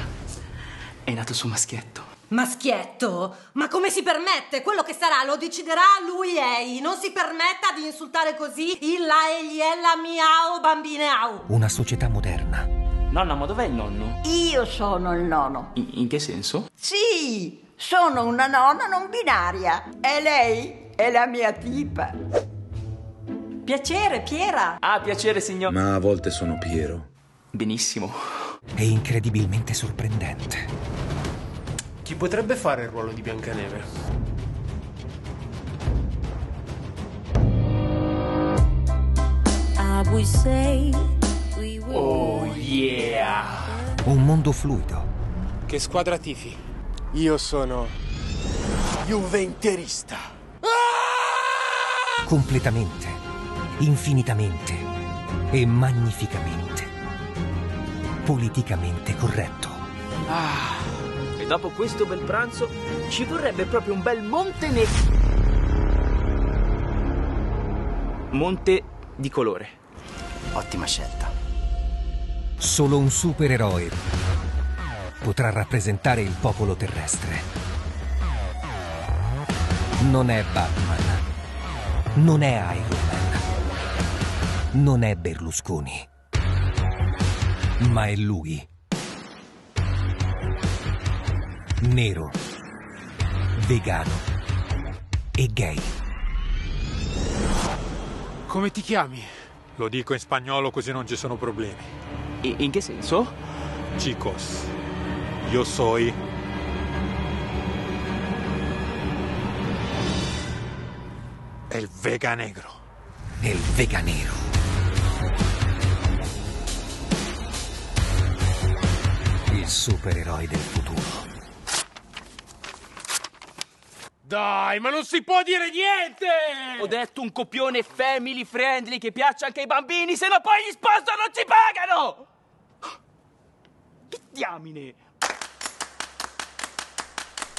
è nato suo maschietto. Maschietto? Ma come si permette? Quello che sarà lo deciderà lui ei. Non si permetta di insultare così il la e gli ella miau bambine au. Una società moderna, Nonna, ma dov'è il nonno? Io sono il nono. In, in che senso? Sì, Sono una nonna non binaria e lei è la mia tipa. Piacere, Piera. Ah, piacere, signor. Ma a volte sono Piero. Benissimo. È incredibilmente sorprendente. Chi potrebbe fare il ruolo di Biancaneve? Oh yeah! Un mondo fluido, Che squadra tifi? Io sono Juventerista. completamente, infinitamente e magnificamente politicamente corretto. Ah, e dopo questo bel pranzo ci vorrebbe proprio un bel Montenegro. Monte di colore. Ottima scelta. Solo un supereroe potrà rappresentare il popolo terrestre. Non è Batman. Non è Iron Man. Non è Berlusconi. Ma è lui. Nero. Vegano. E gay. Come ti chiami? Lo dico in spagnolo così non ci sono problemi. In che senso? Chicos, io soy el veganegro. El veganero. Il supereroe del futuro. Dai, ma non si può dire niente! Ho detto un copione family friendly che piaccia anche ai bambini, se no poi gli sponsor non ci pagano! Diamine!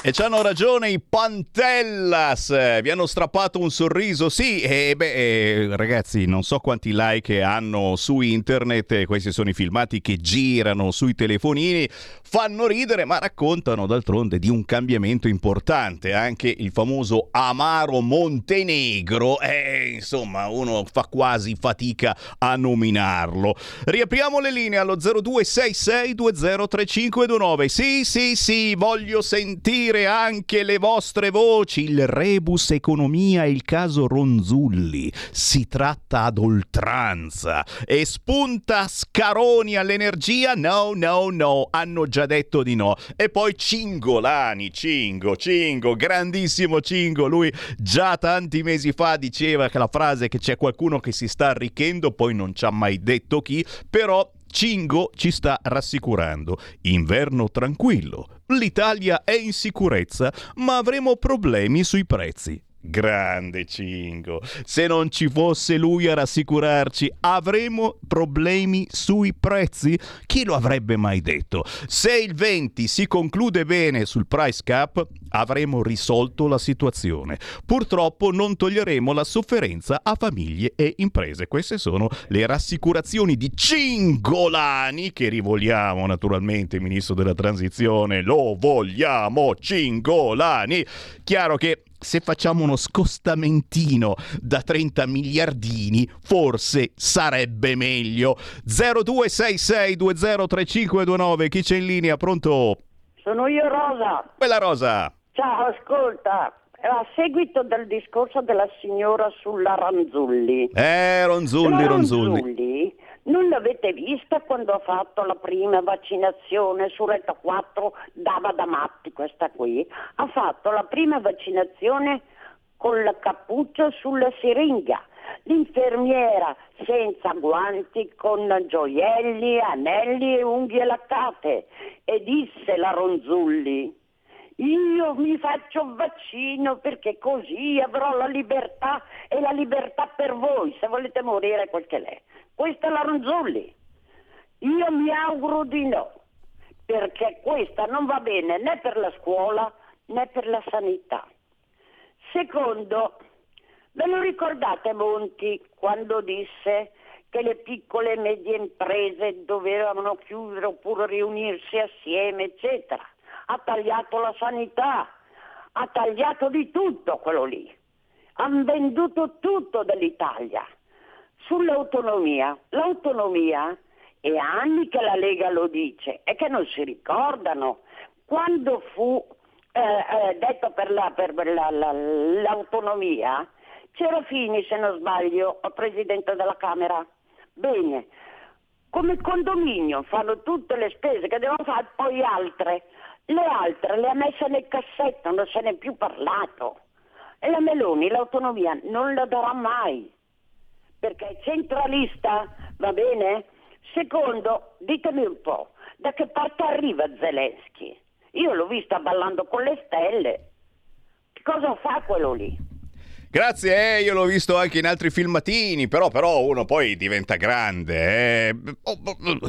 E c'hanno ragione i Pantellas, vi hanno strappato un sorriso, sì, e beh, eh, ragazzi, non so quanti like hanno su internet, questi sono i filmati che girano sui telefonini, fanno ridere, ma raccontano d'altronde di un cambiamento importante, anche il famoso Amaro Montenegro, eh, insomma, uno fa quasi fatica a nominarlo. Riapriamo le linee allo 0266203529, sì, sì, sì, voglio sentire anche le vostre voci. Il rebus economia e il caso Ronzulli. Si tratta ad oltranza. E spunta Scaroni all'energia? No, no, no. Hanno già detto di no. E poi Cingolani, Cingo, Cingo, grandissimo Cingo. Lui già tanti mesi fa diceva che la frase che c'è qualcuno che si sta arricchendo, poi non ci ha mai detto chi, però Cingo ci sta rassicurando. Inverno tranquillo. L'Italia è in sicurezza, ma avremo problemi sui prezzi. Grande Cingo. Se non ci fosse lui a rassicurarci, avremo problemi sui prezzi? Chi lo avrebbe mai detto? Se il 20 si conclude bene sul price cap, avremo risolto la situazione. Purtroppo non toglieremo la sofferenza a famiglie e imprese. Queste sono le rassicurazioni di Cingolani che rivogliamo naturalmente, ministro della transizione. Lo vogliamo Cingolani. Chiaro che se facciamo uno scostamentino da 30 miliardini, forse sarebbe meglio. 0266203529, chi c'è in linea? Pronto? Sono io Rosa. Quella Rosa. Ciao, ascolta. A seguito del discorso della signora sulla Ranzulli. Eh, Ronzulli, Ronzulli. Ronzulli, non l'avete vista quando ha fatto la prima vaccinazione su Retta 4? Dava da matti questa qui. Ha fatto la prima vaccinazione con la cappuccia sulla siringa. L'infermiera senza guanti, con gioielli, anelli e unghie laccate. E disse la Ronzulli, io mi faccio vaccino perché così avrò la libertà e la libertà per voi, se volete morire quel che l'è. Questa è la Ronzulli. Io mi auguro di no, perché questa non va bene né per la scuola né per la sanità. Secondo, ve lo ricordate Monti quando disse che le piccole e medie imprese dovevano chiudere oppure riunirsi assieme, eccetera? Ha tagliato la sanità, ha tagliato di tutto quello lì. Hanno venduto tutto dell'Italia. Sull'autonomia, l'autonomia è anni che la Lega lo dice e che non si ricordano. Quando fu eh, eh, detto per, la, per la, la, l'autonomia, c'era Fini, se non sbaglio, presidente della Camera. Bene, come condominio fanno tutte le spese che devono fare, poi altre. Le altre le ha messe nel cassetto, non se ne è più parlato. E la Meloni l'autonomia non la darà mai, perché è centralista, va bene? Secondo, ditemi un po', da che parte arriva Zelensky? Io l'ho vista ballando con le stelle. Cosa fa quello lì? Grazie, eh, io l'ho visto anche in altri filmatini, però, però uno poi diventa grande. Eh. Oh, oh, oh.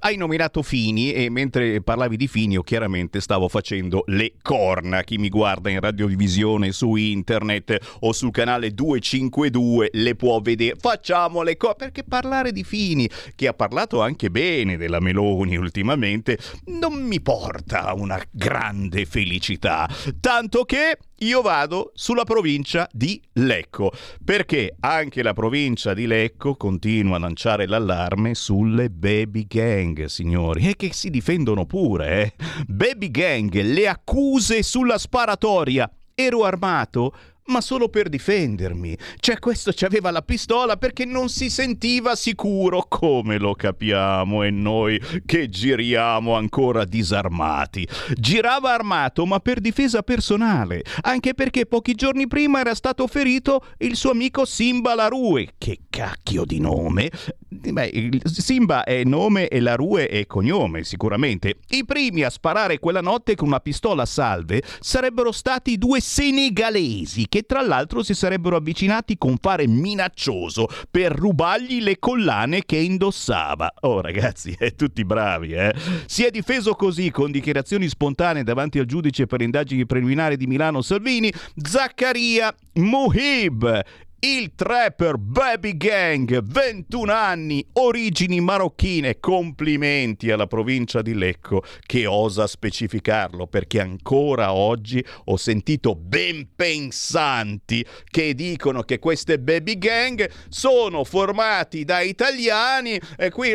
Hai nominato Fini e mentre parlavi di Fini io chiaramente stavo facendo le corna. Chi mi guarda in radiovisione, su internet o sul canale 252 le può vedere. Facciamo le corna, perché parlare di Fini, che ha parlato anche bene della Meloni ultimamente, non mi porta a una grande felicità. Tanto che io vado sulla provincia di Lecco, perché anche la provincia di Lecco continua a lanciare l'allarme sulle baby gang, signori, e che si difendono pure, eh. Baby gang, le accuse sulla sparatoria. Ero armato? Ma solo per difendermi. Cioè questo ci aveva la pistola perché non si sentiva sicuro, come lo capiamo e noi che giriamo ancora disarmati. Girava armato ma per difesa personale, anche perché pochi giorni prima era stato ferito il suo amico Simba Larue. Che cacchio di nome? Beh, Simba è nome e Larue è cognome, sicuramente. I primi a sparare quella notte con una pistola a salve sarebbero stati due senegalesi che tra l'altro si sarebbero avvicinati con fare minaccioso per rubargli le collane che indossava. Oh ragazzi, eh, tutti bravi, eh? Si è difeso così con dichiarazioni spontanee davanti al giudice per indagini preliminari di Milano Salvini, Zaccaria Muhib il trapper Baby Gang, 21 anni, origini marocchine. Complimenti alla provincia di Lecco che osa specificarlo perché ancora oggi ho sentito ben pensanti che dicono che queste baby gang sono formati da italiani e qui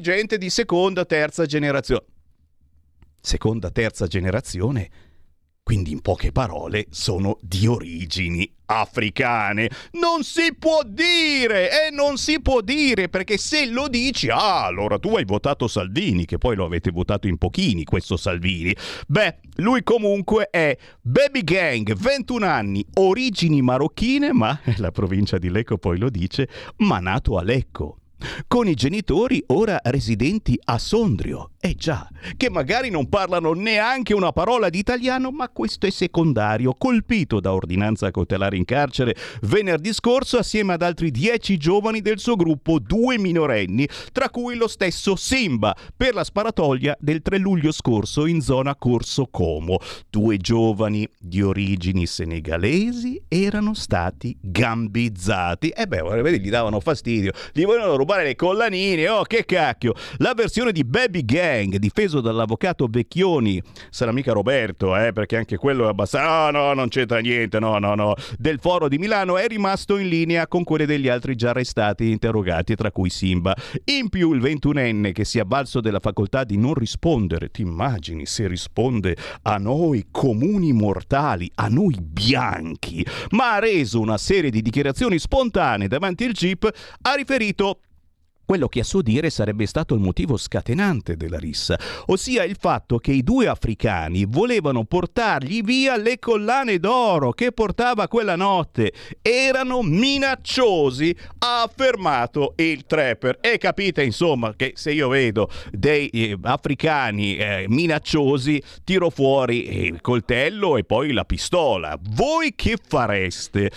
gente di seconda, terza generazione. Seconda, terza generazione? Quindi in poche parole sono di origini africane. Non si può dire e non si può dire perché se lo dici, ah, allora tu hai votato Salvini, che poi lo avete votato in pochini questo Salvini. Beh, lui comunque è Baby Gang, 21 anni, origini marocchine, ma [laughs] la provincia di Lecco poi lo dice, ma nato a Lecco con i genitori ora residenti a Sondrio. Eh già, che magari non parlano neanche una parola di italiano, ma questo è secondario, colpito da ordinanza cautelare in carcere venerdì scorso assieme ad altri dieci giovani del suo gruppo, due minorenni, tra cui lo stesso Simba, per la sparatoria del 3 luglio scorso in zona Corso Como. Due giovani di origini senegalesi erano stati gambizzati. E eh beh, gli davano fastidio, gli volevano rubare le collanine, oh che cacchio! La versione di Baby Gang, difeso dall'avvocato Becchioni, sarà mica Roberto, eh, perché anche quello è abbastanza... No, no, non c'entra niente, no, no, no. Del foro di Milano è rimasto in linea con quelle degli altri già arrestati e interrogati, tra cui Simba. In più il ventunenne che si è avvalso della facoltà di non rispondere, ti immagini se risponde a noi comuni mortali, a noi bianchi, ma ha reso una serie di dichiarazioni spontanee davanti al GIP, ha riferito quello che a suo dire sarebbe stato il motivo scatenante della rissa, ossia il fatto che i due africani volevano portargli via le collane d'oro che portava quella notte. Erano minacciosi, ha affermato il trapper. E capite insomma che se io vedo dei eh, africani eh, minacciosi, tiro fuori il coltello e poi la pistola. Voi che fareste?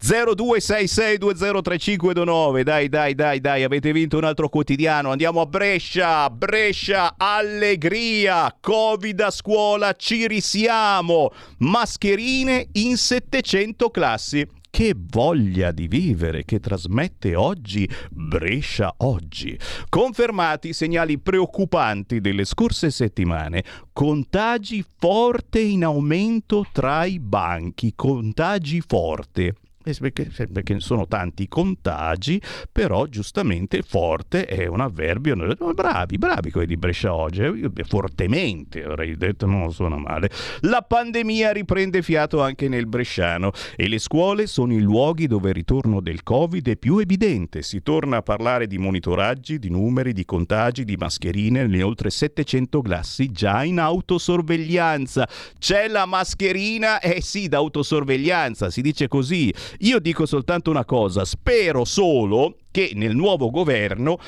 0266203529 dai dai dai dai avete vinto un altro quotidiano. Andiamo a Brescia. Brescia allegria. Covid a scuola ci risiamo. Mascherine in 700 classi. Che voglia di vivere che trasmette oggi Brescia oggi. Confermati segnali preoccupanti delle scorse settimane, contagi forte in aumento tra i banchi, contagi forte perché, perché sono tanti contagi, però giustamente forte è un avverbio. Bravi, bravi quelli di Brescia oggi, eh. fortemente avrei detto, non suona male. La pandemia riprende fiato anche nel bresciano e le scuole sono i luoghi dove il ritorno del Covid è più evidente. Si torna a parlare di monitoraggi, di numeri, di contagi, di mascherine nelle oltre 700 classi già in autosorveglianza. C'è la mascherina? Eh sì, d'autosorveglianza, si dice così. Io dico soltanto una cosa, spero solo che nel nuovo governo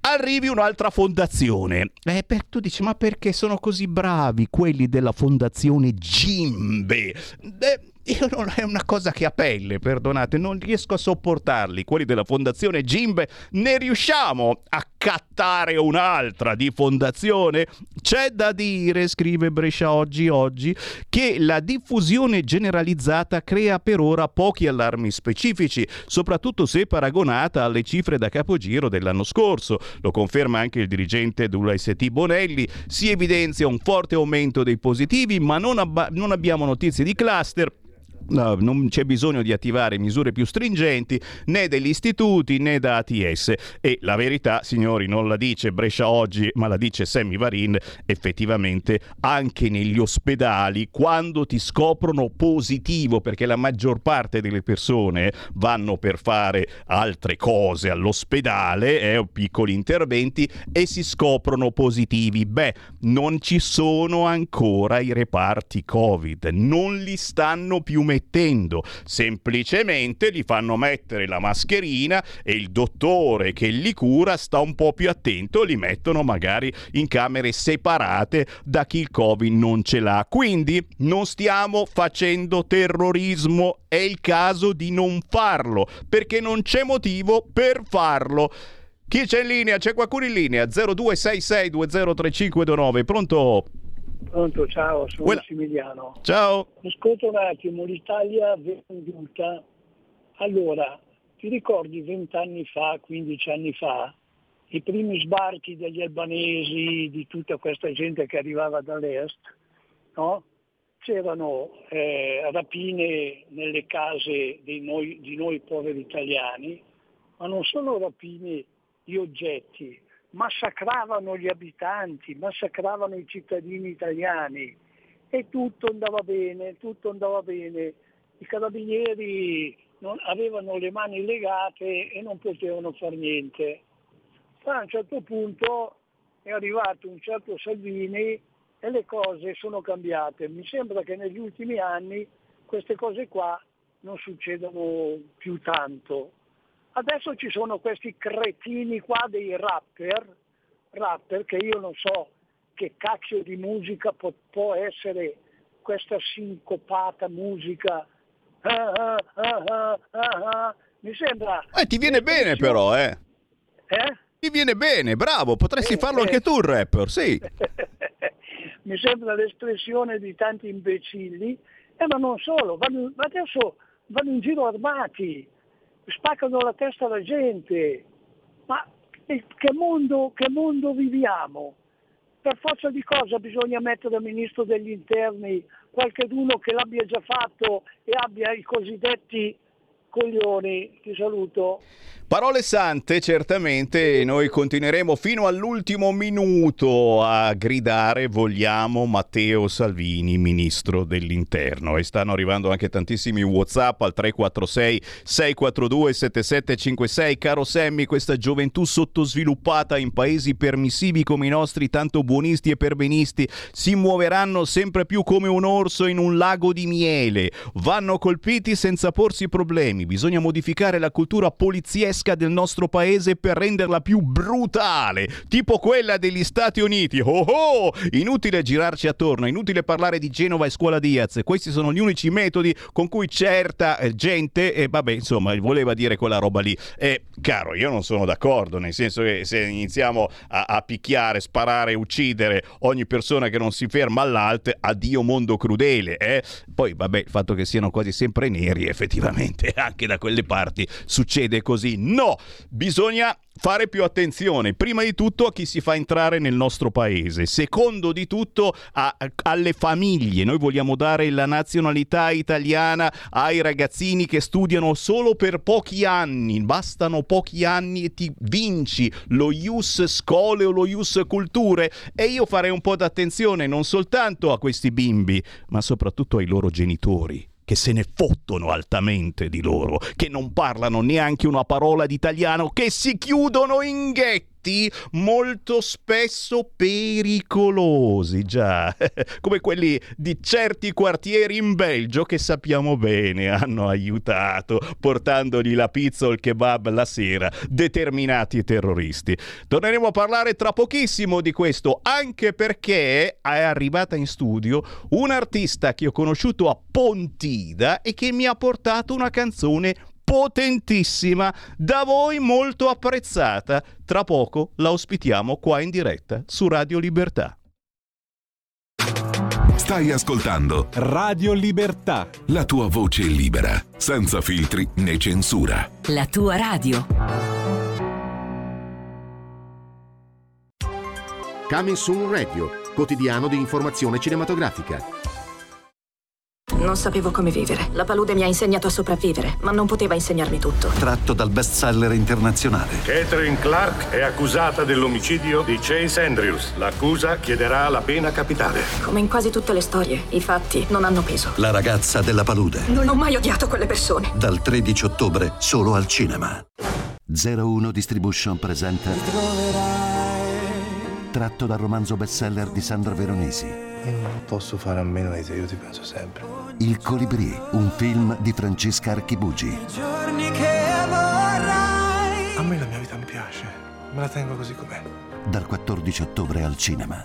arrivi un'altra fondazione. Eh, per, tu dici, ma perché sono così bravi quelli della fondazione Gimbe? Eh, io non è una cosa che a pelle, perdonate, non riesco a sopportarli. Quelli della fondazione Gimbe ne riusciamo a cattare un'altra di fondazione? C'è da dire, scrive Brescia oggi oggi, che la diffusione generalizzata crea per ora pochi allarmi specifici, soprattutto se paragonata alle cifre da capogiro dell'anno scorso. Lo conferma anche il dirigente dell'UST Bonelli. Si evidenzia un forte aumento dei positivi, ma non, abba- non abbiamo notizie di cluster No, non c'è bisogno di attivare misure più stringenti né degli istituti né da ATS e la verità, signori, non la dice Brescia oggi, ma la dice Sammy Varin, effettivamente anche negli ospedali quando ti scoprono positivo, perché la maggior parte delle persone vanno per fare altre cose all'ospedale, eh, piccoli interventi e si scoprono positivi. Beh, non ci sono ancora i reparti Covid, non li stanno più mettendo mettendo, semplicemente gli fanno mettere la mascherina e il dottore che li cura sta un po' più attento, li mettono magari in camere separate da chi il Covid non ce l'ha. Quindi non stiamo facendo terrorismo, è il caso di non farlo, perché non c'è motivo per farlo. Chi c'è in linea? C'è qualcuno in linea? 0266203529. Pronto? Pronto, ciao, sono Quella- Massimiliano. Ciao. Ascolta un attimo, l'Italia venduta. Allora, ti ricordi vent'anni fa, 15 anni fa, i primi sbarchi degli albanesi, di tutta questa gente che arrivava dall'est, no? C'erano eh, rapine nelle case di noi, di noi poveri italiani, ma non solo rapine di oggetti, massacravano gli abitanti, massacravano i cittadini italiani e tutto andava bene, tutto andava bene. I carabinieri non- avevano le mani legate e non potevano fare niente. Poi a un certo punto è arrivato un certo Salvini e le cose sono cambiate. Mi sembra che negli ultimi anni queste cose qua non succedono più tanto. Adesso ci sono questi cretini qua dei rapper, rapper che io non so che cacchio di musica può, può essere questa sincopata musica. Ah, ah, ah, ah, ah, ah. Mi sembra... Eh, ti viene bene però, eh. Eh? Ti viene bene, bravo, potresti farlo anche tu il rapper, sì. [laughs] mi sembra l'espressione di tanti imbecilli, eh, ma non solo, vanno, adesso vanno in giro armati, spaccano la testa alla gente, ma che che mondo, che mondo viviamo? Per forza di cosa bisogna mettere al ministro degli interni qualcheduno che l'abbia già fatto e abbia i cosiddetti coglioni? Ti saluto. Parole sante, certamente noi continueremo fino all'ultimo minuto a gridare vogliamo Matteo Salvini, ministro dell'interno. E stanno arrivando anche tantissimi WhatsApp al 346 642 7756. Caro Sammy, questa gioventù sottosviluppata in paesi permissivi come i nostri, tanto buonisti e perbenisti, si muoveranno sempre più come un orso in un lago di miele. Vanno colpiti senza porsi problemi. Bisogna modificare la cultura poliziesca del nostro paese per renderla più brutale, tipo quella degli Stati Uniti. Oh oh! Inutile girarci attorno, inutile parlare di Genova e scuola Diaz. Questi sono gli unici metodi con cui certa eh, gente, e vabbè, insomma, voleva dire quella roba lì. E caro, io non sono d'accordo, nel senso che se iniziamo a, a picchiare, sparare, uccidere ogni persona che non si ferma all'alt, addio mondo crudele, eh? Poi, vabbè, il fatto che siano quasi sempre neri, effettivamente, [laughs] anche da quelle parti succede così. No, bisogna fare più attenzione, prima di tutto a chi si fa entrare nel nostro paese, secondo di tutto a, alle famiglie. Noi vogliamo dare la nazionalità italiana ai ragazzini che studiano solo per pochi anni, bastano pochi anni e ti vinci lo Ius Scole o lo Ius Culture. E io farei un po' d'attenzione non soltanto a questi bimbi, ma soprattutto ai loro genitori che se ne fottono altamente di loro, che non parlano neanche una parola di italiano, che si chiudono in ghetto molto spesso pericolosi, già, [laughs] come quelli di certi quartieri in Belgio che sappiamo bene hanno aiutato portandogli la pizza o il kebab la sera determinati terroristi. Torneremo a parlare tra pochissimo di questo, anche perché è arrivata in studio un artista che ho conosciuto a Pontida e che mi ha portato una canzone potentissima, da voi molto apprezzata. Tra poco la ospitiamo qua in diretta su Radio Libertà. Stai ascoltando Radio Libertà. la tua voce libera, senza filtri né censura. La tua radio. Coming Soon Radio, quotidiano di informazione cinematografica. Non sapevo come vivere. La palude mi ha insegnato a sopravvivere, ma non poteva insegnarmi tutto. Tratto dal bestseller internazionale. Catherine Clark è accusata dell'omicidio di Chase Andrews. L'accusa chiederà la pena capitale. Come in quasi tutte le storie, i fatti non hanno peso. La ragazza della palude. Non ho mai odiato quelle persone. Dal 13 ottobre solo al cinema. 01 Distribution presenta. Tratto dal romanzo bestseller di Sandra Veronesi. Io non posso fare a meno di te, io ti penso sempre. Il Colibrì, un film di Francesca Archibugi. Giorni che vorrai. A me la mia vita mi piace, me la tengo così com'è. Dal 14 ottobre al cinema.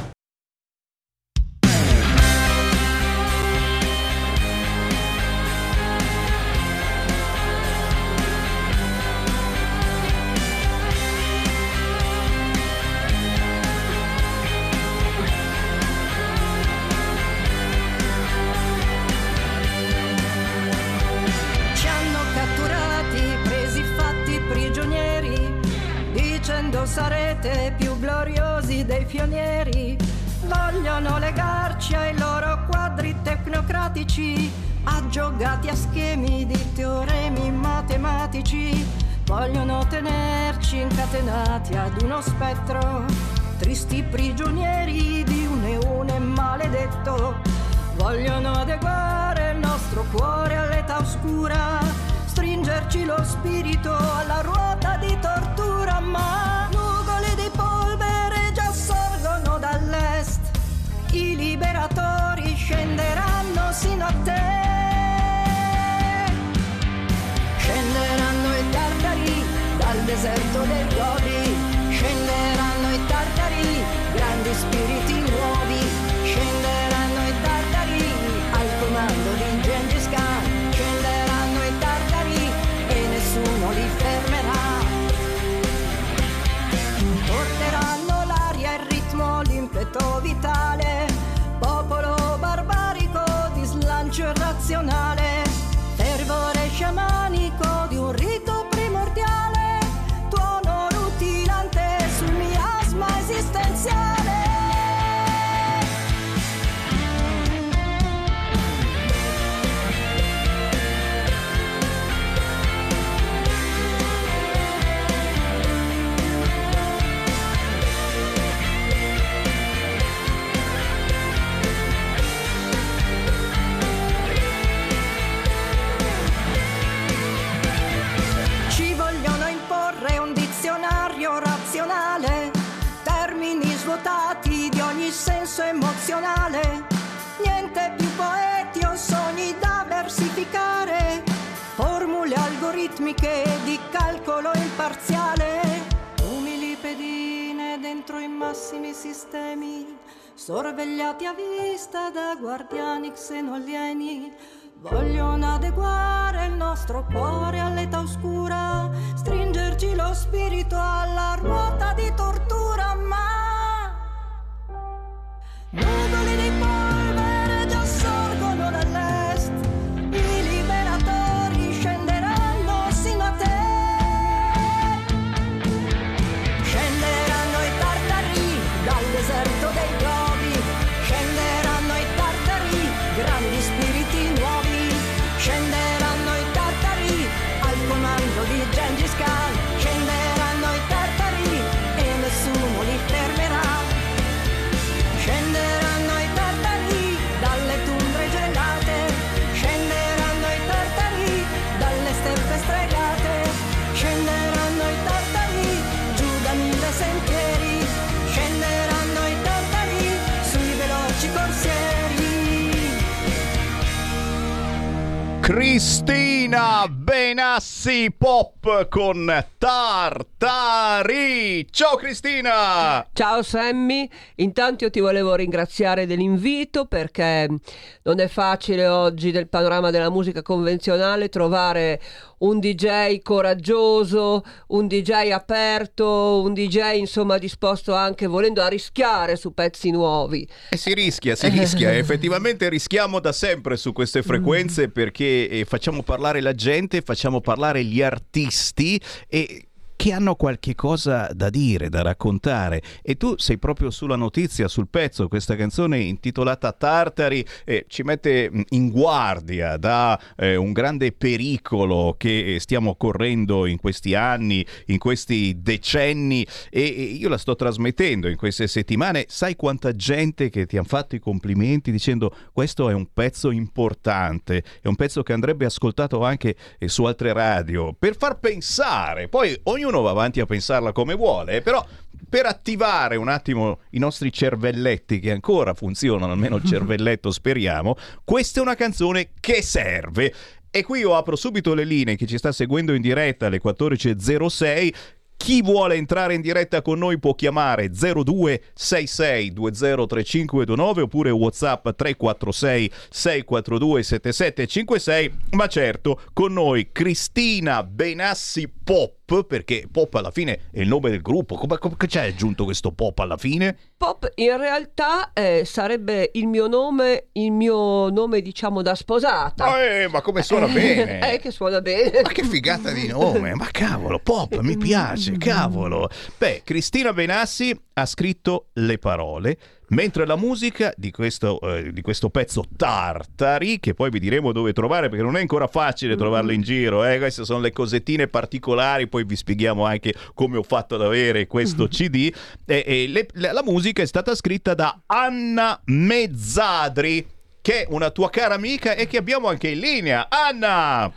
Sarete più gloriosi dei pionieri. Vogliono legarci ai loro quadri tecnocratici, aggiogati a schemi di teoremi matematici. Vogliono tenerci incatenati ad uno spettro, tristi prigionieri di un eone maledetto. Vogliono adeguare il nostro cuore all'età oscura, stringerci lo spirito alla ruota di tortura, ma I liberatori scenderanno sino a te. Scenderanno i tartari dal deserto del Gobi, scenderanno i tartari, grandi spiriti slancio irrazionale, fervore sciamanico senso emozionale, niente più poeti o sogni da versificare, formule algoritmiche di calcolo imparziale, umili pedine dentro i massimi sistemi, sorvegliati a vista da guardiani xenoalieni. Vogliono adeguare il nostro cuore all'età oscura, stringerci lo spirito alla ruota di tortura, ma nuvole di Cristina Benassi Pop con Tartari. Ciao Cristina! Ciao Sammy, intanto io ti volevo ringraziare dell'invito perché non è facile oggi nel panorama della musica convenzionale trovare un DJ coraggioso, un DJ aperto, un DJ insomma disposto anche volendo a rischiare su pezzi nuovi. E si rischia, si rischia. [laughs] Effettivamente rischiamo da sempre su queste frequenze perché eh, facciamo parlare la gente, facciamo parlare gli artisti e che hanno qualche cosa da dire, da raccontare. E tu sei proprio sulla notizia, sul pezzo. Questa canzone intitolata Tartari eh, ci mette in guardia da eh, un grande pericolo che eh, stiamo correndo in questi anni, in questi decenni. E, e io la sto trasmettendo in queste settimane. Sai quanta gente che ti ha fatto i complimenti dicendo questo è un pezzo importante, è un pezzo che andrebbe ascoltato anche eh, su altre radio per far pensare. Poi ognuno va avanti a pensarla come vuole, però per attivare un attimo i nostri cervelletti che ancora funzionano, almeno il [laughs] cervelletto speriamo, questa è una canzone che serve. E qui io apro subito le linee che ci sta seguendo in diretta alle 14.06. Chi vuole entrare in diretta con noi può chiamare 0266 203529 oppure WhatsApp 346 642 7756. Ma certo, con noi Cristina Benassi Pop, perché Pop alla fine è il nome del gruppo. Come, come c'è aggiunto questo Pop alla fine? Pop in realtà eh, sarebbe il mio nome, il mio nome diciamo da sposata. Eh, ma come suona [laughs] bene! eh, che suona bene. Ma che figata di nome! Ma cavolo, Pop, mi piace, cavolo! Beh, Cristina Benassi ha scritto le parole, mentre la musica di questo, eh, di questo pezzo Tartari, che poi vi diremo dove trovare perché non è ancora facile trovarlo in giro, eh? queste sono le cosettine particolari, poi vi spieghiamo anche come ho fatto ad avere questo CD, e, e le- la la musica è stata scritta da Anna Mezzadri, che è una tua cara amica e che abbiamo anche in linea. Anna!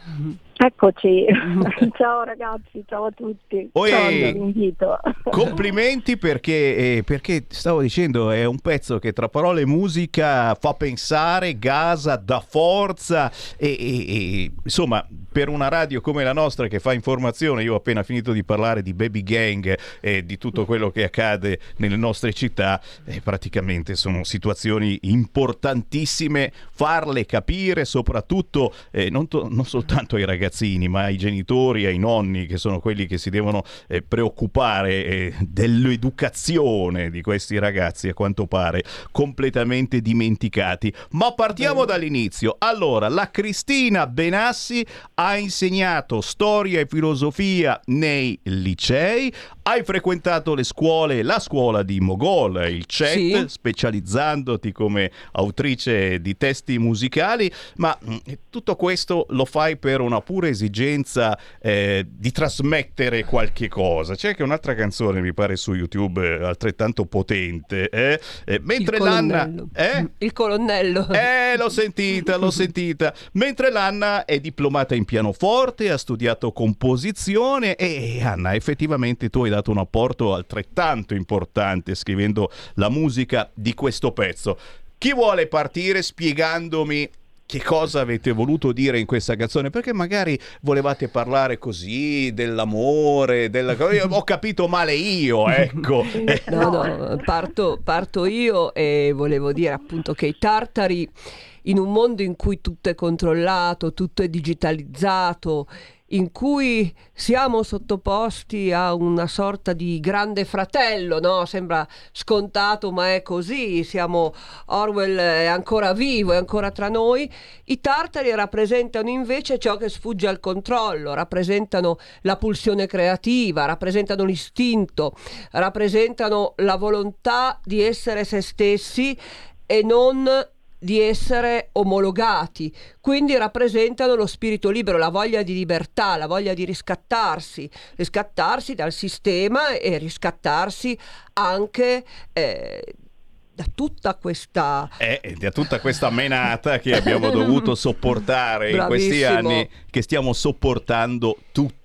Eccoci, [laughs] ciao ragazzi, ciao a tutti. Oi. Ciao per l'invito. Complimenti perché, eh, perché stavo dicendo è un pezzo che tra parole e musica fa pensare, gasa, dà forza e, e- e, insomma per una radio come la nostra che fa informazione, io ho appena finito di parlare di baby gang e di tutto quello che accade nelle nostre città, eh, praticamente sono situazioni importantissime, farle capire soprattutto eh, non, to- non soltanto ai ragazzini ma ai genitori, ai nonni che sono quelli che si devono eh, preoccupare eh, dell'educazione di questi ragazzi a quanto pare completamente dimenticati. Ma partiamo dall'inizio. Allora, la Cristina Benassi ha insegnato storia e filosofia nei licei, hai frequentato le scuole, la scuola di Mogol, il CET, Sì. specializzandoti come autrice di testi musicali, ma mm, tutto questo lo fai per una pura esigenza eh, di trasmettere qualche cosa. C'è anche un'altra canzone, mi pare, su YouTube eh, altrettanto potente. eh? Eh, mentre Il l'Anna... Eh? Il colonnello. Eh, l'ho sentita, l'ho sentita. Mentre l'Anna è diplomata in pianoforte, ha studiato composizione e Anna, effettivamente tu hai dato un apporto altrettanto importante scrivendo la musica di questo pezzo. Chi vuole partire spiegandomi che cosa avete voluto dire in questa canzone? Perché magari volevate parlare così dell'amore, della... ho capito male io, [laughs] ecco. No, no, parto, parto io e volevo dire appunto che i tartari in un mondo in cui tutto è controllato, tutto è digitalizzato, in cui siamo sottoposti a una sorta di grande fratello, no? Sembra scontato, ma è così. Siamo Orwell è ancora vivo, è ancora tra noi. I tartari rappresentano invece ciò che sfugge al controllo, rappresentano la pulsione creativa, rappresentano l'istinto, rappresentano la volontà di essere se stessi e non di essere omologati, quindi rappresentano lo spirito libero, la voglia di libertà, la voglia di riscattarsi, riscattarsi dal sistema e riscattarsi anche eh, da tutta questa eh, da tutta questa menata che abbiamo [laughs] dovuto sopportare in questi anni che stiamo sopportando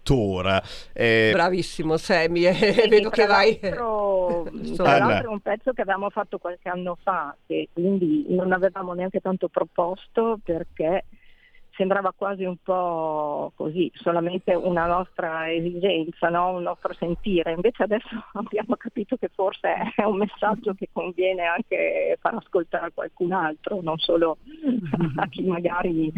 tuttora Eh, Bravissimo Semi, [laughs] Sì, vedo che vai... [laughs] Tra l'altro è un pezzo che avevamo fatto qualche anno fa, che quindi non avevamo neanche tanto proposto perché sembrava quasi un po' così, solamente una nostra esigenza, no? un nostro sentire. Invece adesso [laughs] abbiamo capito che forse è un messaggio che conviene anche far ascoltare a qualcun altro, non solo a chi magari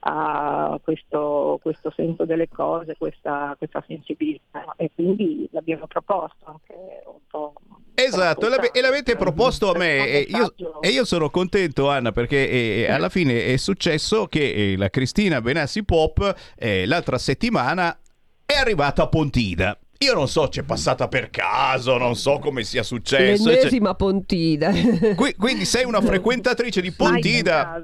ha questo, questo senso delle cose, questa, questa sensibilità e quindi l'abbiamo proposto anche un po'. Esatto, e l'ave- e l'avete proposto a me e io, e io sono contento Anna perché eh, eh, alla fine è successo che eh, la Cristina Benassi Pop eh, l'altra settimana è arrivata a Pontida. Io non so, c'è passata per caso, non so come sia successo. L'ennesima Pontida. Qui- quindi sei una [laughs] frequentatrice di Pontida.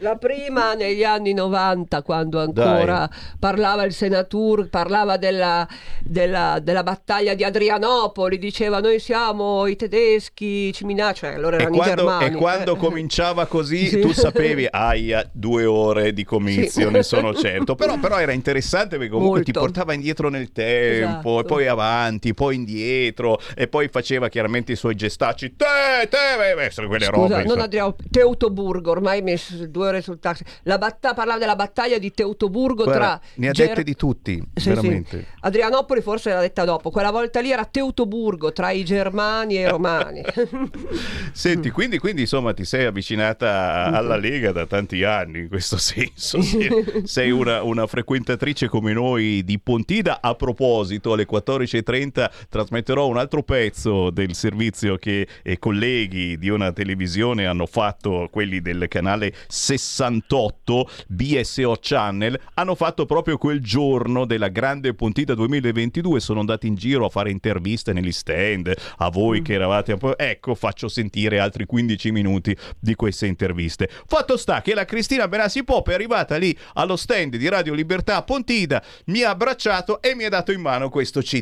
La prima negli anni 90, quando ancora parlava il Senatur, parlava della, della- della battaglia di Adrianopoli, diceva noi siamo i tedeschi, ci minacciano, cioè, allora E erano i quando, germani. e quando [laughs] cominciava così, Sì. tu sapevi, aia, due ore di comizio, Sì. ne sono certo. Però, però era interessante perché comunque ti Molto. portava indietro nel tempo, Esatto. Poi avanti, poi indietro, e poi faceva chiaramente i suoi gestacci. Te, te, beh, beh, quelle Scusa, robe. non. Adriano, Teutoburgo, ormai messo due ore sul taxi. La batta- parlava della battaglia di Teutoburgo Guarda, tra ne ha Ger- dette di tutti, Sì, veramente. sì. Adrianopoli forse l'ha detta dopo, quella volta lì era Teutoburgo tra i germani e i romani. [laughs] Senti, quindi, quindi, insomma ti sei avvicinata alla Lega da tanti anni in questo senso. Sì. Sei una, una frequentatrice come noi di Pontida. A proposito, alle 14.30 trasmetterò un altro pezzo del servizio che eh, colleghi di una televisione hanno fatto, quelli del canale 68 BSO Channel, hanno fatto proprio quel giorno della grande Pontida 2022. Sono andati in giro a fare interviste negli stand a voi che eravate un po'. Ecco, faccio sentire altri 15 minuti di queste interviste. Fatto sta che la Cristina Benassi Pop è arrivata lì allo stand di Radio Libertà a Pontida, mi ha abbracciato e mi ha dato in mano questo CD.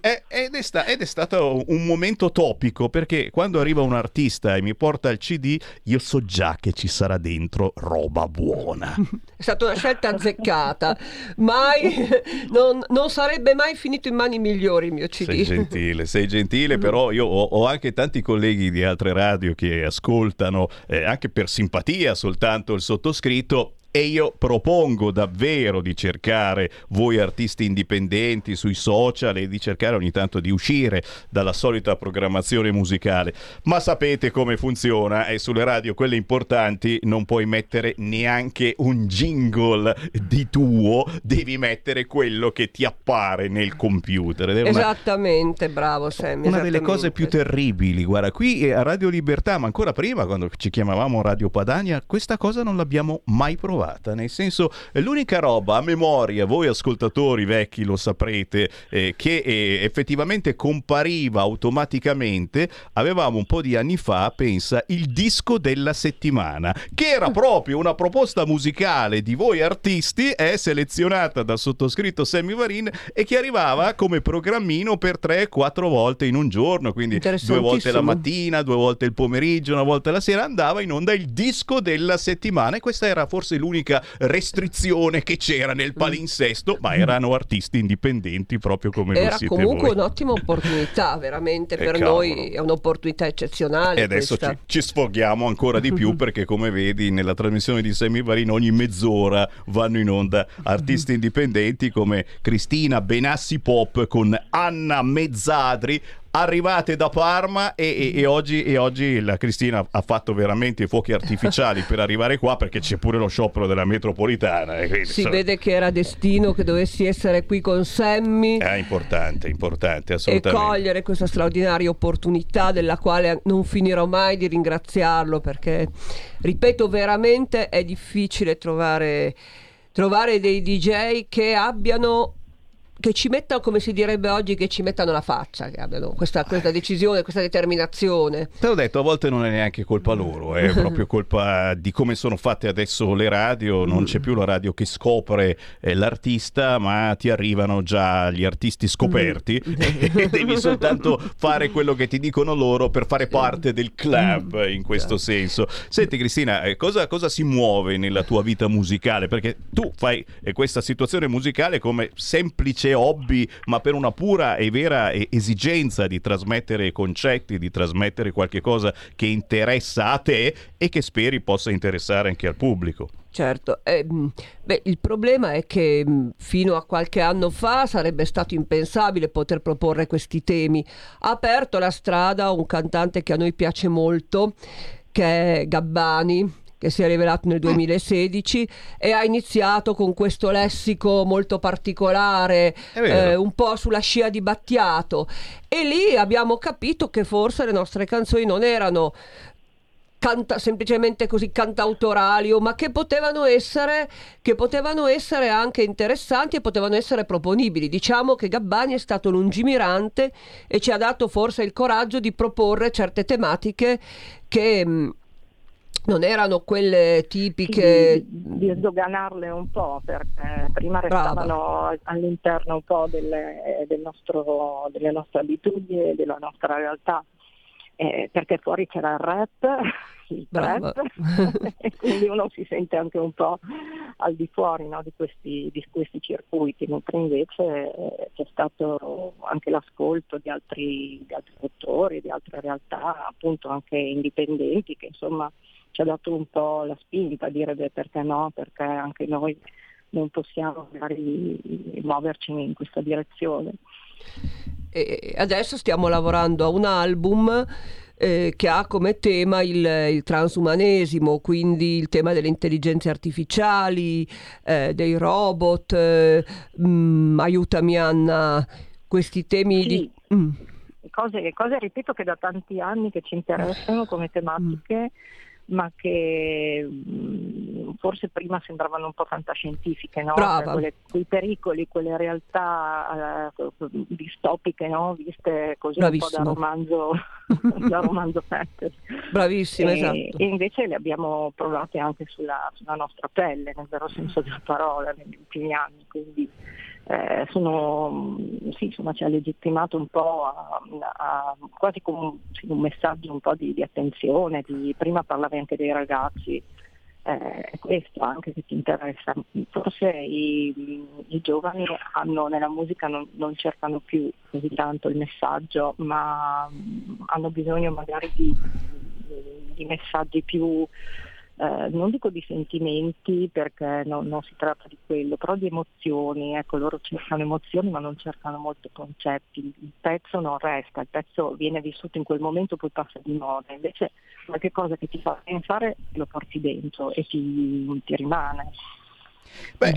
E- ed, è sta- ed è stato un momento topico perché quando arriva un artista e mi porta il CD, io so già che ci sarà dentro roba buona. [laughs] È stata una scelta azzeccata, mai, non, non sarebbe mai finito in mani migliori il mio CD. Sei gentile, sei gentile, però io ho, ho anche tanti colleghi di altre radio che ascoltano, eh, anche per simpatia soltanto il sottoscritto. E io propongo davvero di cercare voi artisti indipendenti sui social e di cercare ogni tanto di uscire dalla solita programmazione musicale. Ma sapete come funziona e sulle radio, quelle importanti, non puoi mettere neanche un jingle di tuo, devi mettere quello che ti appare nel computer. Una- Esattamente, bravo Sammy. una delle cose più terribili, guarda, qui eh, a Radio Libertà, ma ancora prima, quando ci chiamavamo Radio Padania, questa cosa non l'abbiamo mai provata. Nel senso, eh, l'unica roba a memoria, voi ascoltatori vecchi lo saprete, eh, che eh, effettivamente compariva automaticamente, avevamo un po' di anni fa, pensa, il disco della settimana, che era proprio una proposta musicale di voi artisti, è selezionata dal sottoscritto Sammy Varin e che arrivava come programmino per 3-4 volte in un giorno, quindi due volte la mattina, due volte il pomeriggio, una volta la sera, andava in onda il disco della settimana e questa era forse l'unica l'unica restrizione che c'era nel palinsesto, ma erano artisti indipendenti proprio come Era siete comunque voi. un'ottima opportunità, veramente [laughs] Eh, per cavolo. noi è un'opportunità eccezionale. E adesso ci, ci sfoghiamo ancora di più [laughs] perché come vedi nella trasmissione di Sammy Varin ogni mezz'ora vanno in onda artisti [laughs] indipendenti come Cristina Benassi Pop con Anna Mezzadri arrivate da Parma e, e- e oggi, e oggi la Cristina ha fatto veramente i fuochi artificiali [laughs] per arrivare qua perché c'è pure lo sciopero della metropolitana e quindi, Si insomma, vede che era destino che dovessi essere qui con Sammy è importante, importante e assolutamente. cogliere questa straordinaria opportunità della quale non finirò mai di ringraziarlo perché, ripeto, veramente è difficile trovare, trovare dei DJ che abbiano che ci mettano, come si direbbe oggi, che ci mettano la faccia, che abbiano questa, questa decisione, questa determinazione. Te l'ho detto, a volte non è neanche colpa loro, è [laughs] proprio colpa di come sono fatte adesso le radio, non c'è più la radio che scopre eh, l'artista, ma ti arrivano già gli artisti scoperti [laughs] e devi soltanto fare quello che ti dicono loro per fare parte del club in questo senso. Senti Cristina, eh, cosa, cosa si muove nella tua vita musicale? Perché tu fai eh, questa situazione musicale come semplice hobby, ma per una pura e vera esigenza di trasmettere concetti, di trasmettere qualche cosa che interessa a te e che speri possa interessare anche al pubblico. Certo, eh, beh, il problema è che mh, fino a qualche anno fa sarebbe stato impensabile poter proporre questi temi. Ha aperto la strada un cantante che a noi piace molto, che è Gabbani che si è rivelato nel 2016 e ha iniziato con questo lessico molto particolare, eh, un po' sulla scia di Battiato. E lì abbiamo capito che forse le nostre canzoni non erano canta- semplicemente così cantautorali, ma che potevano, essere, che potevano essere anche interessanti e potevano essere proponibili. Diciamo che Gabbani è stato lungimirante e ci ha dato forse il coraggio di proporre certe tematiche che mh, non erano quelle tipiche. di, di sdoganarle un po' perché prima restavano all'interno un po' delle, del nostro- delle nostre abitudini, della nostra realtà. Eh, perché fuori c'era il rap, il Brava. trap, [laughs] e quindi uno si sente anche un po' al di fuori no, di, questi, di questi circuiti, mentre invece eh, c'è stato anche l'ascolto di altri, di altri autori, di altre realtà, appunto anche indipendenti, che insomma ci ha dato un po' la spinta a dire beh, perché no, perché anche noi non possiamo magari muoverci in questa direzione. E adesso stiamo lavorando a un album eh, che ha come tema il, il transumanesimo, quindi il tema delle intelligenze artificiali, eh, dei robot. eh, mm, aiutami Anna, questi temi di... Mm. Cose, cose, ripeto, che da tanti anni che ci interessano come tematiche, ma che mh, forse prima sembravano un po' fantascientifiche, no? Cioè, quelle- quei pericoli, quelle realtà eh, distopiche, no? Viste così Bravissimo. un po' da romanzo, [laughs] da romanzo fantasy. Bravissima, e, esatto. e invece le abbiamo provate anche sulla, sulla nostra pelle, nel vero senso della parola, negli ultimi anni. Quindi eh, sono, sì, insomma, ci ha legittimato un po' a, a- quasi come un, sì, un messaggio un po' di, di attenzione, di, prima parlavi anche dei ragazzi, eh, questo anche che ti interessa. Forse i, i giovani hanno, nella musica non, non cercano più così tanto il messaggio, ma hanno bisogno magari di, di messaggi più, eh, non dico di sentimenti perché no- non si tratta di quello, però di emozioni. Ecco, loro cercano emozioni ma non cercano molto concetti. Il pezzo non resta, il pezzo viene vissuto in quel momento poi passa di moda. Invece qualche cosa che ti fa pensare lo porti dentro e ti, ti rimane. Beh,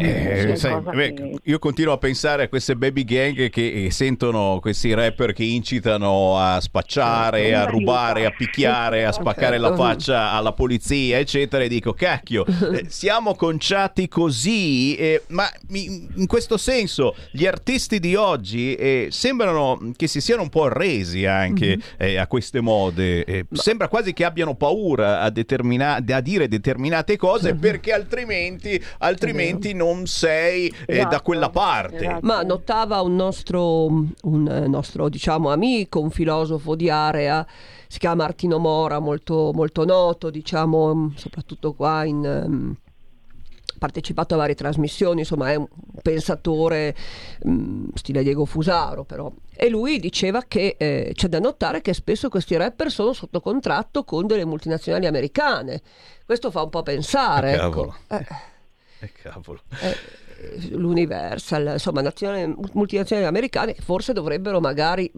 eh, sai, beh, che- io continuo a pensare a queste baby gang che eh, sentono questi rapper che incitano a spacciare, a rubare, a picchiare, a spaccare la faccia alla polizia, eccetera, e dico, cacchio, eh, [laughs] siamo conciati così, eh, ma in questo senso gli artisti di oggi eh, sembrano che si siano un po' arresi anche eh, a queste mode, sembra quasi che abbiano paura a, determina- a dire determinate cose perché altrimenti, altrimenti non sei eh, da Esatto, quella parte. Ma notava un nostro, un eh, nostro diciamo, amico, un filosofo di area, si chiama Martino Mora, molto, molto noto, diciamo, mm, soprattutto qua in, ehm, partecipato a varie trasmissioni, insomma è un pensatore mh, stile Diego Fusaro però. E lui diceva che eh, c'è da notare che spesso questi rapper sono sotto contratto con delle multinazionali americane. Questo fa un po' pensare. Eh, ecco. Eh, Eh, cavolo. eh, l'Universal, insomma nazionali- multinazionali americane forse dovrebbero magari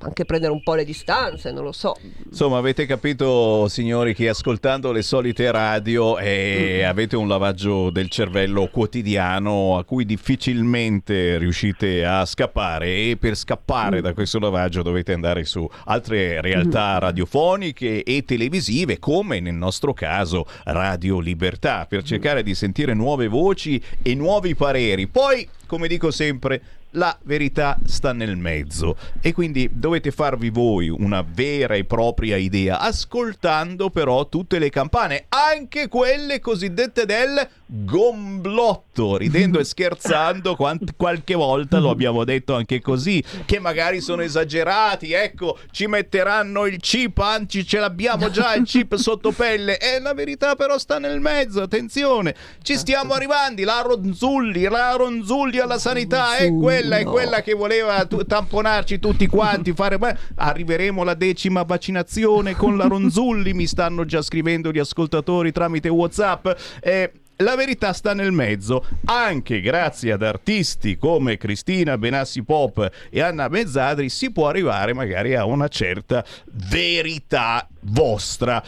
anche prendere un po' le distanze, non lo so. Insomma, avete capito, signori, che ascoltando le solite radio eh, avete un lavaggio del cervello quotidiano a cui difficilmente riuscite a scappare e per scappare da questo lavaggio dovete andare su altre realtà radiofoniche e televisive, come nel nostro caso Radio Libertà, per cercare di sentire nuove voci e nuovi pareri. Poi, come dico sempre, la verità sta nel mezzo e quindi dovete farvi voi una vera e propria idea, ascoltando però tutte le campane, anche quelle cosiddette del gomblotto, ridendo e scherzando, quant- qualche volta lo abbiamo detto anche così, che magari sono esagerati, ecco, ci metteranno il chip, anzi ce l'abbiamo già il chip [laughs] sotto pelle, e la verità però sta nel mezzo, attenzione, ci stiamo arrivando, la Ronzulli, la Ronzulli alla sanità, è quella, è quella che voleva tu- tamponarci tutti quanti, fare... arriveremo alla decima vaccinazione con la Ronzulli, mi stanno già scrivendo gli ascoltatori tramite Whatsapp. Eh, la verità sta nel mezzo, anche grazie ad artisti come Cristina Benassi Pop e Anna Mezzadri si può arrivare magari a una certa verità vostra.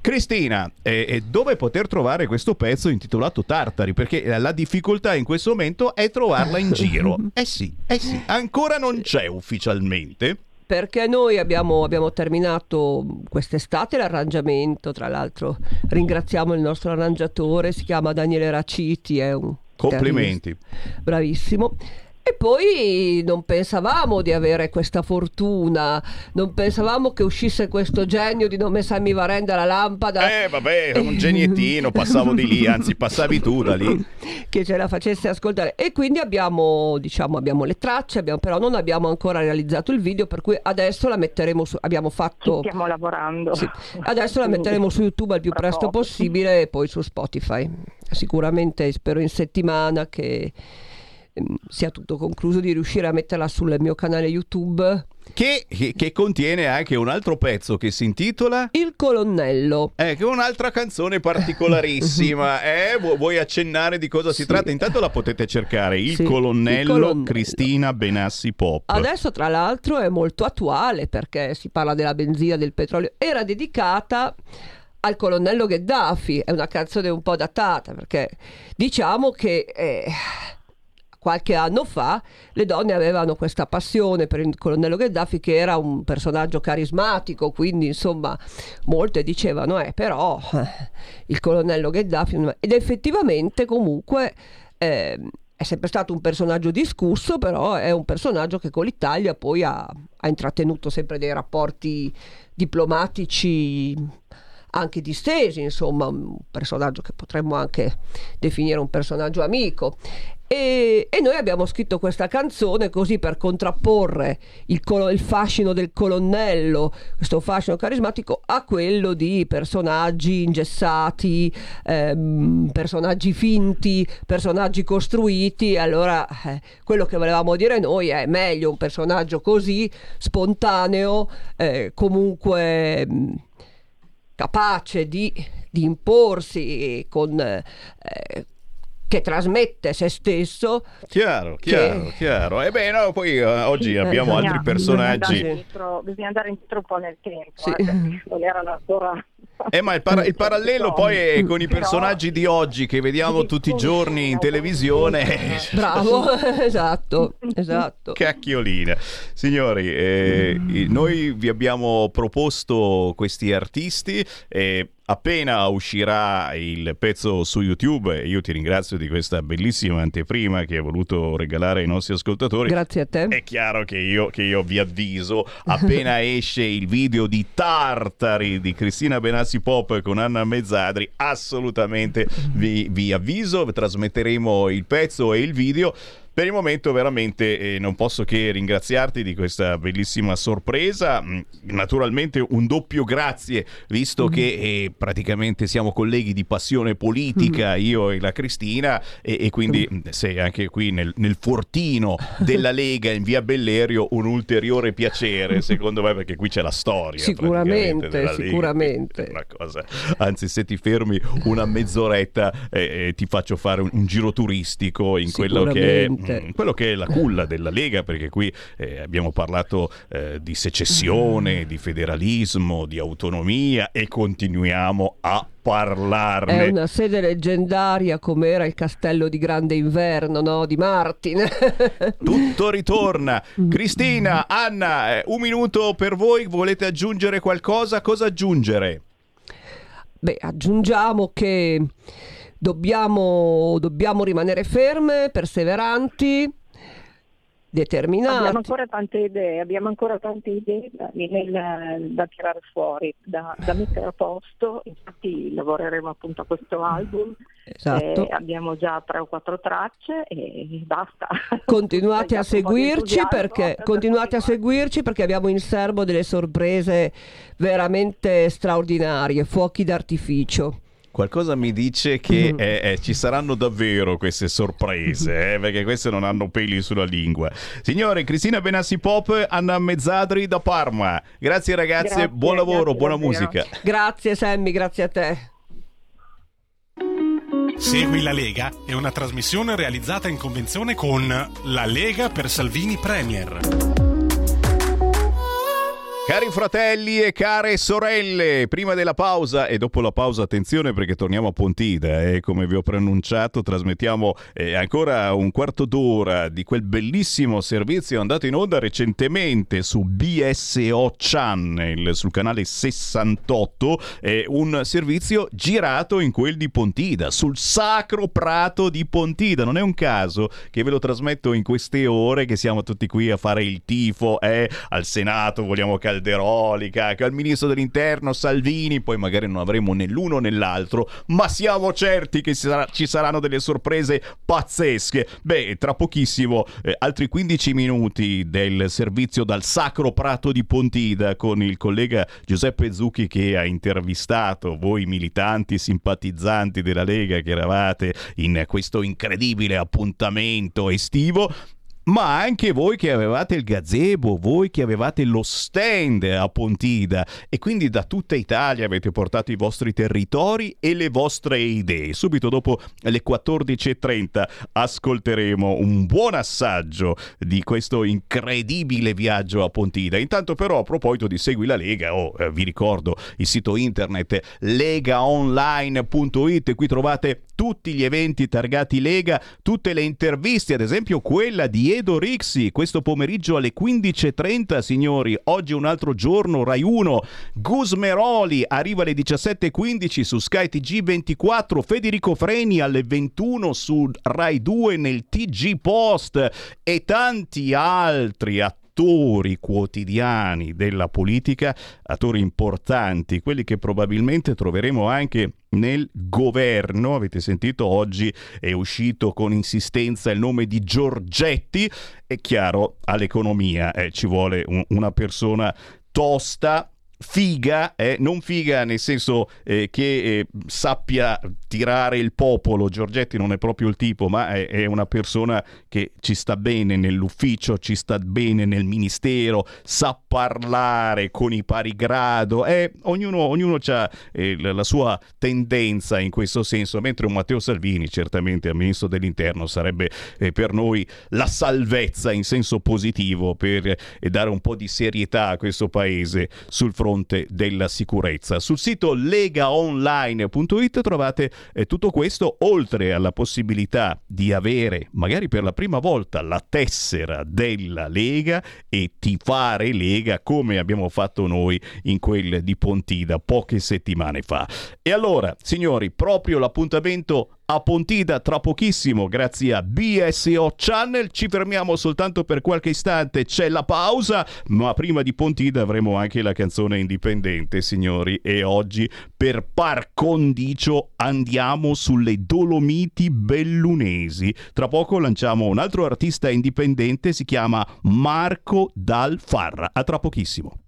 Cristina, eh, dove poter trovare questo pezzo intitolato Tartari? Perché la difficoltà in questo momento è trovarla in giro. [laughs] Eh sì, eh sì, ancora non c'è ufficialmente. Perché noi abbiamo, abbiamo terminato quest'estate l'arrangiamento, tra l'altro ringraziamo il nostro arrangiatore, si chiama Daniele Raciti, è un Complimenti. chitarrista bravissimo. E poi non pensavamo di avere questa fortuna, non pensavamo che uscisse questo genio di nome Sammy Varenda la lampada. Eh vabbè, un geniettino, passavo di lì, anzi passavi tu da lì. che ce la facesse ascoltare e quindi abbiamo diciamo abbiamo le tracce abbiamo, però non abbiamo ancora realizzato il video per cui adesso la metteremo su abbiamo fatto Stiamo lavorando. Sì. adesso la metteremo su YouTube al più presto possibile e poi su Spotify sicuramente spero in settimana che sia tutto concluso di riuscire a metterla sul mio canale YouTube Che, che- che contiene anche un altro pezzo che si intitola Il colonnello. Eh, che è un'altra canzone particolarissima. [laughs] eh? Vu- vuoi accennare di cosa si tratta? Intanto la potete cercare. Il Sì, colonnello, Il colonnello. Cristina Benassi Pop. Adesso tra l'altro è molto attuale perché si parla della benzina, del petrolio. Era dedicata al colonnello Gheddafi, è una canzone un po' datata perché diciamo che eh, qualche anno fa le donne avevano questa passione per il colonnello Gheddafi che era un personaggio carismatico, quindi insomma molte dicevano eh però eh, il colonnello Gheddafi ed effettivamente comunque eh, è sempre stato un personaggio discusso, però è un personaggio che con l'Italia poi ha, ha intrattenuto sempre dei rapporti diplomatici anche distesi, insomma, un personaggio che potremmo anche definire un personaggio amico. E, e noi abbiamo scritto questa canzone così per contrapporre il, colo- il fascino del colonnello, questo fascino carismatico, a quello di personaggi ingessati, ehm, personaggi finti, personaggi costruiti. Allora, eh, quello che volevamo dire noi è meglio un personaggio così spontaneo, eh, comunque mh, capace di, di imporsi con, eh, che trasmette se stesso. Chiaro, chiaro, chiaro. E beh, no, poi eh, oggi abbiamo Bisogna- altri Bisogna andare, personaggi. indietro, bisogna andare indietro un po' nel tempo, Sì. eh, perché non erano ancora... [laughs] Eh, ma il, para- il parallelo poi è con i personaggi di oggi che vediamo tutti i giorni in televisione. [laughs] Bravo, [laughs] esatto, esatto. Cacchiolina. Signori, eh, noi vi abbiamo proposto questi artisti. eh, appena uscirà il pezzo su YouTube, io ti ringrazio di questa bellissima anteprima che hai voluto regalare ai nostri ascoltatori. Grazie a te. È chiaro che io, che io vi avviso, appena [laughs] esce il video di Tartari di Cristina Benassi Pop con Anna Mezzadri, assolutamente vi, vi avviso, trasmetteremo il pezzo e il video. Per il momento veramente eh, non posso che ringraziarti di questa bellissima sorpresa. Mm, Naturalmente un doppio grazie, visto Mm-hmm. che eh, praticamente siamo colleghi di passione politica, Mm-hmm. io e la Cristina, e, e quindi mm, sei anche qui nel, nel fortino della Lega in via Bellerio un ulteriore piacere, [laughs] secondo me, perché qui c'è la storia. Sicuramente, sicuramente. [laughs] Cosa. Anzi, se ti fermi una mezz'oretta, eh, eh, ti faccio fare un, un giro turistico in quello che, è, Mm, quello che è la culla della Lega, perché qui eh, abbiamo parlato eh, di secessione, di federalismo, di autonomia e continuiamo a parlarne. È una sede leggendaria come era il castello di Grande Inverno, no? Di Martin. [laughs] Tutto ritorna. Cristina, Anna, eh, un minuto per voi. Volete aggiungere qualcosa? Cosa aggiungere? Beh, aggiungiamo che dobbiamo, dobbiamo rimanere ferme, perseveranti, determinati. Abbiamo ancora tante idee, abbiamo ancora tante idee da, nel- da tirare fuori, da, da mettere a posto, infatti lavoreremo appunto a questo album, Esatto. Eh, abbiamo già tre o quattro tracce e basta. Continuate [laughs] a seguirci perché, per continuate a seguirci perché abbiamo in serbo delle sorprese veramente straordinarie, fuochi d'artificio. Qualcosa mi dice che Mhm. eh, eh, ci saranno davvero queste sorprese, eh, perché queste non hanno peli sulla lingua. Signore, Cristina Benassi Pop, Anna Mezzadri da Parma. Grazie ragazze, Grazie, buon lavoro, grazie buona musica. Grazie Sammy, grazie a te. Segui la Lega è una trasmissione realizzata in convenzione con La Lega per Salvini Premier. Cari fratelli e care sorelle, prima della pausa e dopo la pausa attenzione perché torniamo a Pontida e come vi ho preannunciato trasmettiamo eh, ancora un quarto d'ora di quel bellissimo servizio andato in onda recentemente su BSO Channel sul canale 68, è un servizio girato in quel di Pontida, sul sacro prato di Pontida, non è un caso che ve lo trasmetto in queste ore che siamo tutti qui a fare il tifo, eh, al Senato vogliamo Calderoli, cacchio, al ministro dell'interno Salvini, poi magari non avremo né l'uno né l'altro, ma siamo certi che ci saranno delle sorprese pazzesche. Beh, tra pochissimo eh, altri 15 minuti del servizio dal Sacro Prato di Pontida con il collega Giuseppe Zucchi che ha intervistato voi militanti simpatizzanti della Lega che eravate in questo incredibile appuntamento estivo ma anche voi che avevate il gazebo, voi che avevate lo stand a Pontida e quindi da tutta Italia avete portato i vostri territori e le vostre idee. Subito dopo le 14.30 ascolteremo un buon assaggio di questo incredibile viaggio a Pontida. Intanto però a proposito di Segui la Lega, oh, eh, vi ricordo il sito internet legaonline.it, qui trovate tutti gli eventi targati Lega, tutte le interviste, ad esempio quella di Edo Rixi, questo pomeriggio alle 15.30, signori, oggi un altro giorno, Rai 1, Gusmeroli arriva alle 17.15 su Sky TG24, Federico Freni alle 21 su Rai 2 nel TG Post. E tanti altri attori attori quotidiani della politica, attori importanti, quelli che probabilmente troveremo anche nel governo. Avete sentito oggi è uscito con insistenza il nome di Giorgetti. È chiaro, all'economia eh, ci vuole un- una persona tosta. Figa, eh, non figa nel senso eh, che eh, sappia tirare il popolo, Giorgetti non è proprio il tipo, ma è, è una persona che ci sta bene nell'ufficio, ci sta bene nel ministero, sa parlare con i pari grado, eh, ognuno, ognuno ha la la sua tendenza in questo senso, mentre un Matteo Salvini certamente a ministro dell'interno sarebbe eh, per noi la salvezza in senso positivo per eh, dare un po' di serietà a questo paese sul fronte della sicurezza. Sul sito legaonline.it trovate eh, tutto questo, oltre alla possibilità di avere, magari per la prima volta, la tessera della Lega e tifare Lega come abbiamo fatto noi in quel di Pontida poche settimane fa. E allora, signori, proprio l'appuntamento a Pontida tra pochissimo grazie a BSO Channel. Ci fermiamo soltanto per qualche istante, c'è la pausa, ma prima di Pontida avremo anche la canzone indipendente, signori. E oggi per par condicio andiamo sulle Dolomiti Bellunesi. Tra poco lanciamo un altro artista indipendente, si chiama Marco Dal Farra. A tra pochissimo.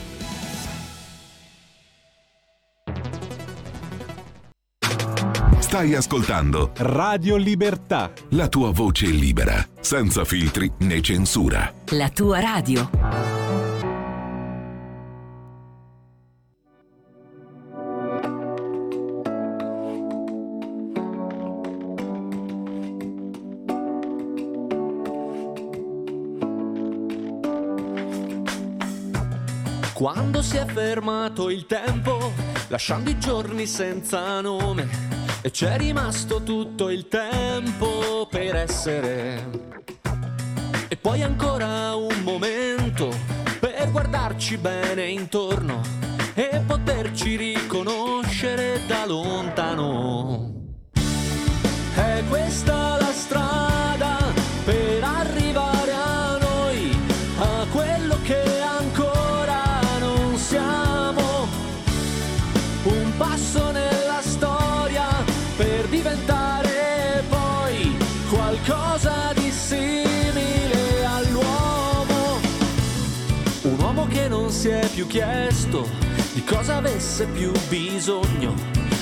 Stai ascoltando Radio Libertà. la tua voce libera, senza filtri né censura. La tua radio. Quando si è fermato il tempo, lasciando i giorni senza nome, e c'è rimasto tutto il tempo per essere. E poi ancora un momento per guardarci bene intorno e poterci riconoscere da lontano. È questa più chiesto di cosa avesse più bisogno,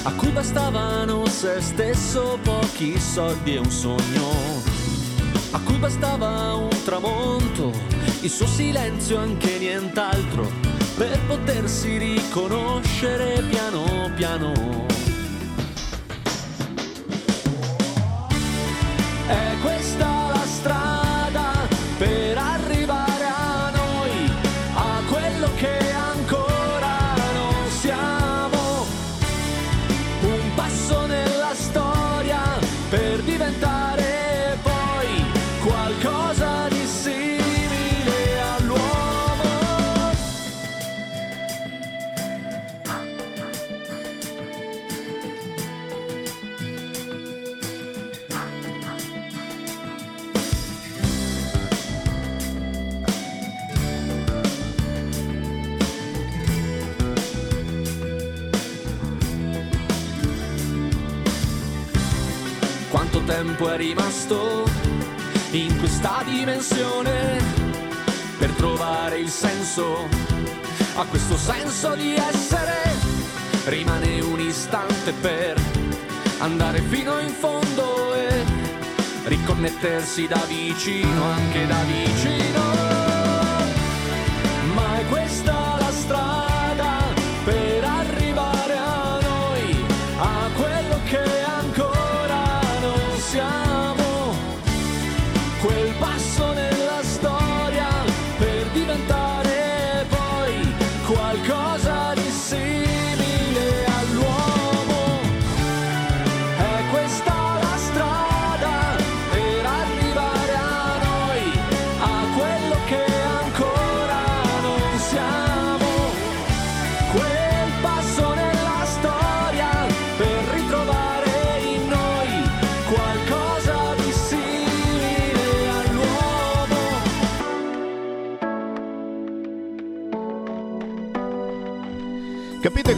a cui bastavano se stesso pochi soldi e un sogno, a cui bastava un tramonto, il suo silenzio anche nient'altro, per potersi riconoscere piano piano. Rimasto in questa dimensione per trovare il senso a questo senso di essere? Rimane un istante per andare fino in fondo e riconnettersi da vicino, anche da vicino.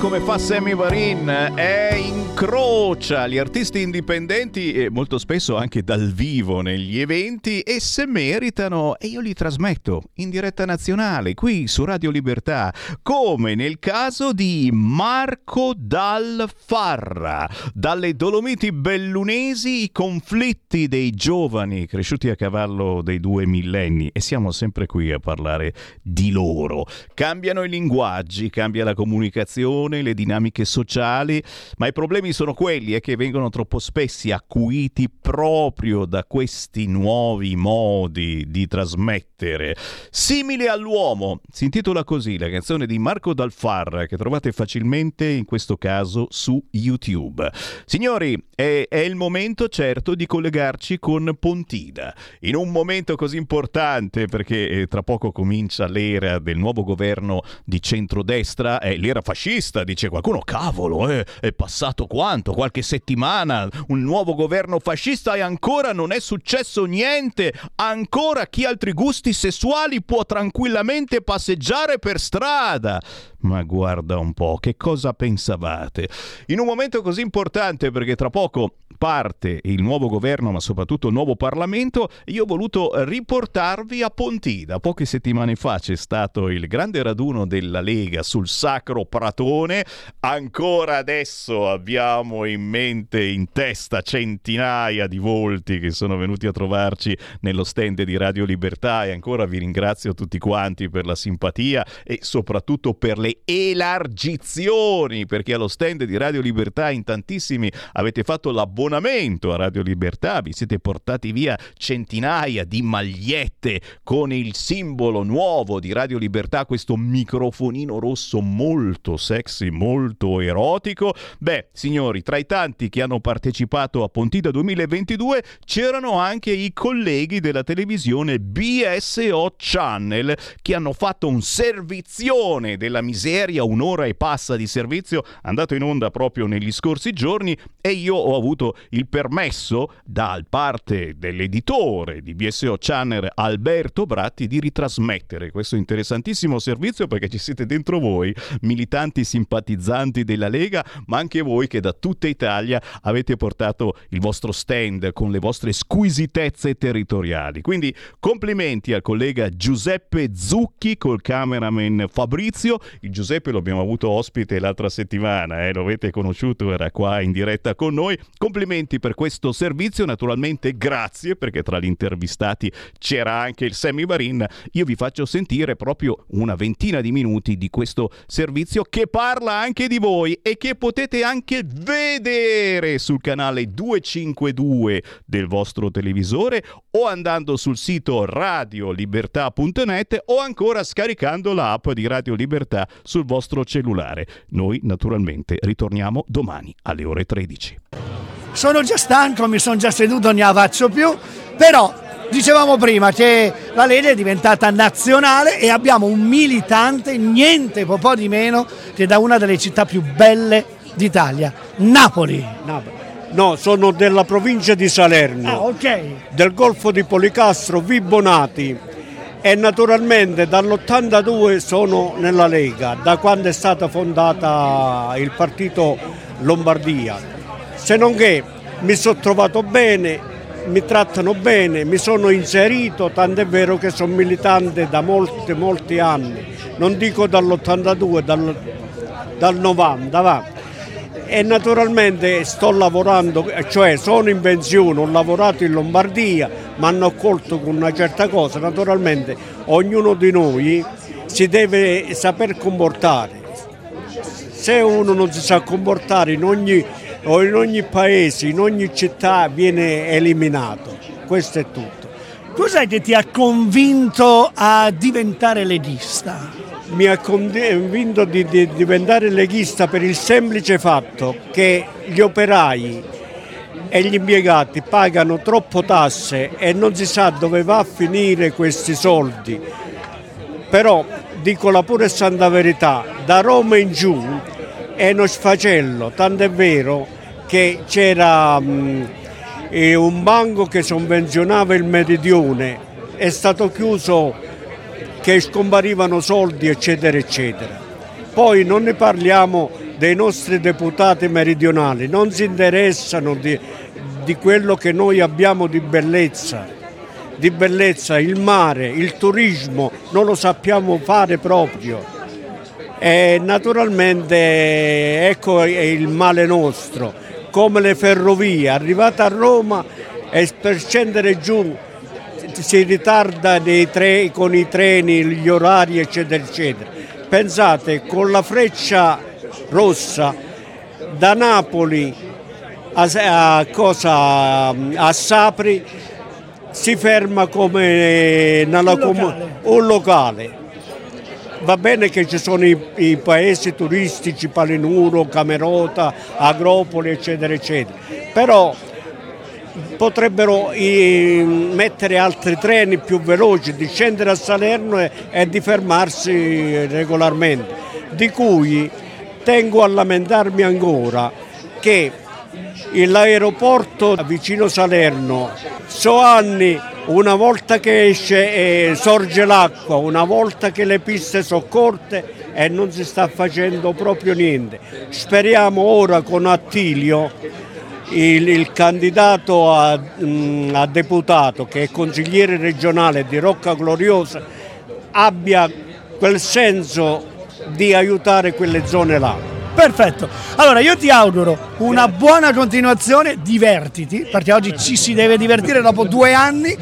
Come fa Sammy Varin? È incrocia gli artisti indipendenti e molto spesso anche dal vivo negli eventi e se meritano e io li trasmetto in diretta nazionale qui su Radio Libertà, come nel caso di Marco Dal Farra. Dalle Dolomiti bellunesi i conflitti dei giovani cresciuti a cavallo dei due millenni e siamo sempre qui a parlare di loro. Cambiano i linguaggi, cambia la comunicazione, le dinamiche sociali, ma i problemi sono quelli e che vengono troppo spesso acuiti proprio da questi nuovi modi di trasmettere. Simile all'uomo, si intitola così la canzone di Marco Dalfarra che trovate facilmente in questo caso su YouTube. Signori, è, è il momento certo di collegarci con Pontida. In un momento così importante perché eh, tra poco comincia l'era del nuovo governo di centrodestra, è l'era fascista, dice qualcuno, cavolo, eh, è passato quanto? Qualche settimana, un nuovo governo fascista e ancora non è successo niente, ancora chi ha altri gusti sessuali può tranquillamente passeggiare per strada. Ma guarda un po', che cosa pensavate? In un momento così importante, perché tra poco parte il nuovo governo, ma soprattutto il nuovo Parlamento, io ho voluto riportarvi a Pontida. Poche settimane fa c'è stato il grande raduno della Lega sul Sacro Pratone. Ancora adesso abbiamo in mente, in testa, centinaia di volti che sono venuti a trovarci nello stand di Radio Libertà e ancora vi ringrazio tutti quanti per la simpatia e soprattutto per le elargizioni, perché allo stand di Radio Libertà in tantissimi avete fatto l'abbonamento a Radio Libertà, vi siete portati via centinaia di magliette con il simbolo nuovo di Radio Libertà, questo microfonino rosso molto sexy, molto erotico. Beh, signori, tra i tanti che hanno partecipato a Pontida 2022 c'erano anche i colleghi della televisione BSO Channel che hanno fatto un servizione della miseria, un'ora e passa di servizio andato in onda proprio negli scorsi giorni e io ho avuto il permesso da parte dell'editore di BSO Channel Alberto Bratti di ritrasmettere questo interessantissimo servizio perché ci siete dentro voi, militanti simpatizzanti della Lega, ma anche voi che da tutta Italia avete portato il vostro stand con le vostre squisitezze territoriali. Quindi complimenti al collega Giuseppe Zucchi col cameraman Fabrizio. Il Giuseppe lo abbiamo avuto ospite l'altra settimana, eh? lo avete conosciuto, era qua in diretta con noi. Complimenti per questo servizio, naturalmente grazie perché tra gli intervistati c'era anche il Sammy Varin. Io vi faccio sentire proprio una ventina di minuti di questo servizio che parla anche di voi e che potete anche vedere sul canale 252 del vostro televisore o andando sul sito radiolibertà.net o ancora scaricando l'app di Radio Libertà sul vostro cellulare. Noi naturalmente ritorniamo domani alle ore 13. Sono già stanco, mi sono già seduto, non ne avanzo più, però dicevamo prima che la Lega è diventata nazionale e abbiamo un militante, niente po' di meno, che da una delle città più belle d'Italia, Napoli. No, sono della provincia di Salerno, Ah, ok. del Golfo di Policastro, Vibonati e naturalmente dall'82 sono nella Lega, da quando è stata fondata il partito Lombardia. Se non che mi sono trovato bene, mi trattano bene, mi sono inserito, tant'è vero che sono militante da molti, molti anni, non dico dall'82, dal, dal 90, va. E naturalmente sto lavorando, cioè sono in pensione, ho lavorato in Lombardia, mi hanno accolto con una certa cosa, naturalmente ognuno di noi si deve saper comportare. Se uno non si sa comportare in ogni, in ogni paese, in ogni città viene eliminato. Questo è tutto. Cos'è che ti ha convinto a diventare leghista? Mi ha convinto di, di diventare leghista per il semplice fatto che gli operai e gli impiegati pagano troppo tasse e non si sa dove va a finire questi soldi. Però dico la pura e santa verità, da Roma in giù è uno sfacello, tanto è vero che c'era eh, un banco che sovvenzionava il meridione, è stato chiuso che scomparivano soldi eccetera eccetera. Poi non ne parliamo dei nostri deputati meridionali, non si interessano di, di quello che noi abbiamo di bellezza, di bellezza, il mare, il turismo, non lo sappiamo fare proprio. E naturalmente ecco il male nostro, come le ferrovie, arrivate a Roma e per scendere giù si ritarda tre- con i treni, gli orari eccetera eccetera. Pensate con la freccia rossa da Napoli a, a cosa, a Sapri si ferma come nella Un locale. un locale. Va bene che ci sono i, i paesi turistici, Palinuro, Camerota, Agropoli, eccetera, eccetera, però potrebbero eh, mettere altri treni più veloci, di scendere a Salerno e, e di fermarsi regolarmente, di cui tengo a lamentarmi ancora che l'aeroporto vicino Salerno so anni una volta che esce e sorge l'acqua, una volta che le piste sono corte e non si sta facendo proprio niente. Speriamo ora con Attilio, il, il candidato a, mm, a deputato che è consigliere regionale di Rocca Gloriosa, abbia quel senso di aiutare quelle zone là. Perfetto. Allora io ti auguro una buona continuazione, divertiti, perché oggi ci si deve divertire dopo due anni.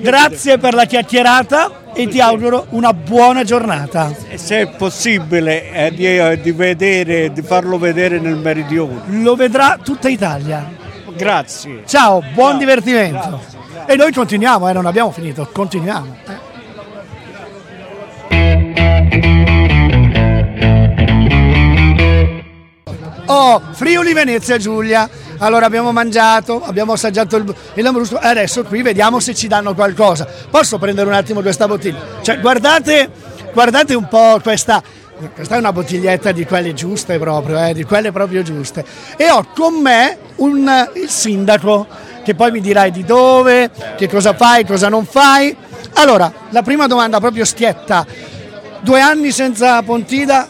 Grazie per la chiacchierata e ti auguro una buona giornata. Se è possibile eh, di, eh, di vedere, di farlo vedere nel meridione. Lo vedrà tutta Italia. Grazie. Ciao, buon divertimento. E noi continuiamo, eh, non abbiamo finito, continuiamo. eh. Oh, Friuli Venezia Giulia. Allora abbiamo mangiato, abbiamo assaggiato il, il lambrusco e adesso qui vediamo se ci danno qualcosa. Posso prendere un attimo questa bottiglia? Cioè, guardate, guardate un po' questa. Questa è una bottiglietta di quelle giuste proprio, eh, di quelle proprio giuste. E ho con me un, il sindaco che poi mi dirai di dove, che cosa fai, cosa non fai. Allora, la prima domanda proprio schietta. Due anni senza Pontida,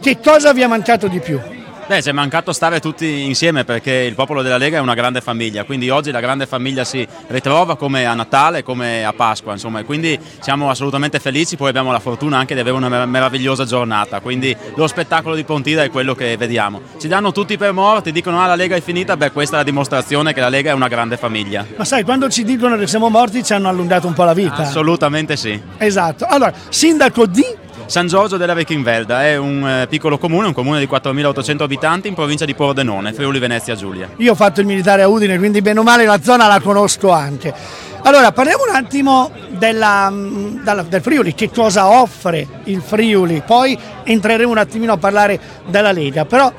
che cosa vi è mancato di più? Beh, ci è mancato stare tutti insieme perché il popolo della Lega è una grande famiglia, quindi oggi la grande famiglia si ritrova come a Natale, come a Pasqua, insomma, quindi siamo assolutamente felici, poi abbiamo la fortuna anche di avere una mer- meravigliosa giornata, quindi lo spettacolo di Pontida è quello che vediamo. Ci danno tutti per morti, dicono ah la Lega è finita, beh questa è la dimostrazione che la Lega è una grande famiglia. Ma sai, quando ci dicono che siamo morti ci hanno allungato un po' la vita. Assolutamente sì. Esatto. Allora, sindaco di San Giorgio della Vecchinvelda è un eh, piccolo comune, un comune di 4.800 abitanti in provincia di Pordenone, Friuli Venezia Giulia. Io ho fatto il militare a Udine, quindi bene o male la zona la conosco anche. Allora, parliamo un attimo della, dalla- del Friuli, che cosa offre il Friuli, poi entreremo un attimino a parlare della Lega, però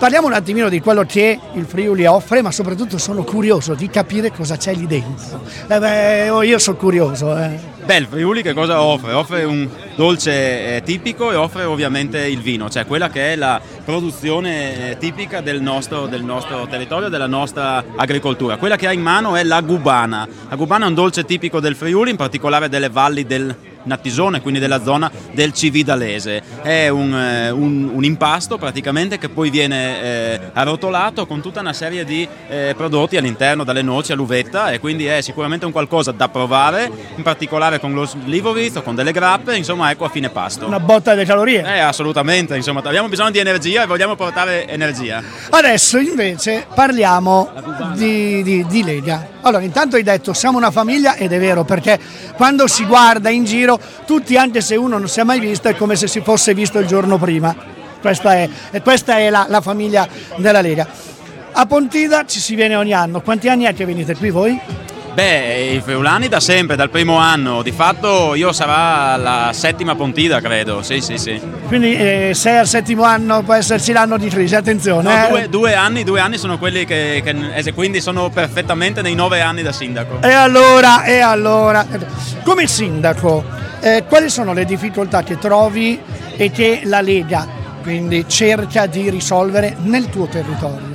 parliamo un attimino di quello che il Friuli offre, ma soprattutto sono curioso di capire cosa c'è lì dentro. Eh beh, io sono curioso. eh. Beh, il Friuli che cosa offre? Offre un dolce eh, tipico e offre ovviamente il vino, cioè quella che è la produzione eh, tipica del nostro, del nostro territorio, della nostra agricoltura. Quella che ha in mano è la gubana. La gubana è un dolce tipico del Friuli, in particolare delle valli del Nattisone, quindi della zona del Cividalese. È un, eh, un- un impasto praticamente che poi viene eh, arrotolato con tutta una serie di eh, prodotti all'interno, dalle noci all'uvetta e quindi è sicuramente un qualcosa da provare, in particolare con lo slivovizzo, con delle grappe, insomma ecco a fine pasto. Una botta di calorie. Eh, assolutamente, insomma, abbiamo bisogno di energia e vogliamo portare energia. Adesso invece parliamo di, di- di Lega. Allora, intanto hai detto siamo una famiglia ed è vero perché quando si guarda in giro tutti, anche se uno non si è mai visto, è come se si fosse visto il giorno prima. Questa è, e questa è la, la famiglia della Lega. A Pontida ci si viene ogni anno. Quanti anni è che venite qui voi? Beh, i friulani da sempre, dal primo anno, di fatto io sarà la settima pontida credo, sì sì sì. Quindi eh, sei al settimo anno, può esserci l'anno di crisi, attenzione. No, eh. due, due anni, due anni sono quelli che, che- quindi sono perfettamente nei nove anni da sindaco. E allora, e allora, come sindaco, eh, quali sono le difficoltà che trovi e che la Lega quindi cerca di risolvere nel tuo territorio?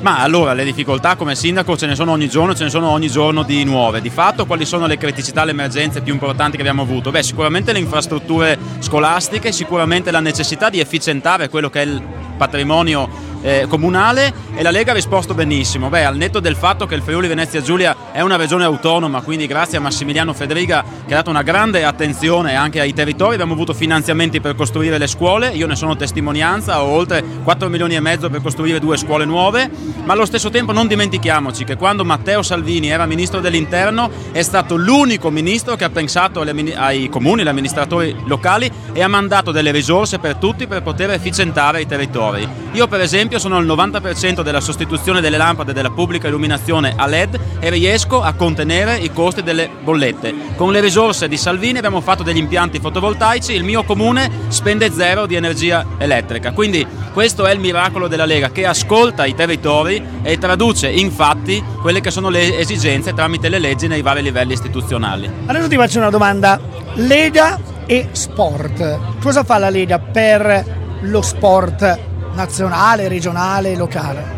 Ma allora le difficoltà come sindaco ce ne sono ogni giorno, ce ne sono ogni giorno di nuove. Di fatto quali sono le criticità, le emergenze più importanti che abbiamo avuto? Beh, sicuramente le infrastrutture scolastiche, sicuramente la necessità di efficientare quello che è il patrimonio eh, comunale e la Lega ha risposto benissimo. Beh, al netto del fatto che il Friuli Venezia Giulia è una regione autonoma, quindi grazie a Massimiliano Federica che ha dato una grande attenzione anche ai territori, abbiamo avuto finanziamenti per costruire le scuole, io ne sono testimonianza, ho oltre 4 milioni e mezzo per costruire due scuole nuove, ma allo stesso tempo non dimentichiamoci che quando Matteo Salvini era ministro dell'interno è stato l'unico ministro che ha pensato ai comuni, agli amministratori locali e ha mandato delle risorse per tutti per poter efficientare i territori. Io per esempio sono al 90% della sostituzione delle lampade della pubblica illuminazione a LED e riesco a contenere i costi delle bollette. Con le risorse di Salvini abbiamo fatto degli impianti fotovoltaici, il mio comune spende zero di energia elettrica. Quindi questo è il miracolo della Lega che ascolta i territori e traduce in fatti quelle che sono le esigenze tramite le leggi nei vari livelli istituzionali. Adesso ti faccio una domanda. Lega e sport. Cosa fa la Lega per lo sport nazionale, regionale, locale?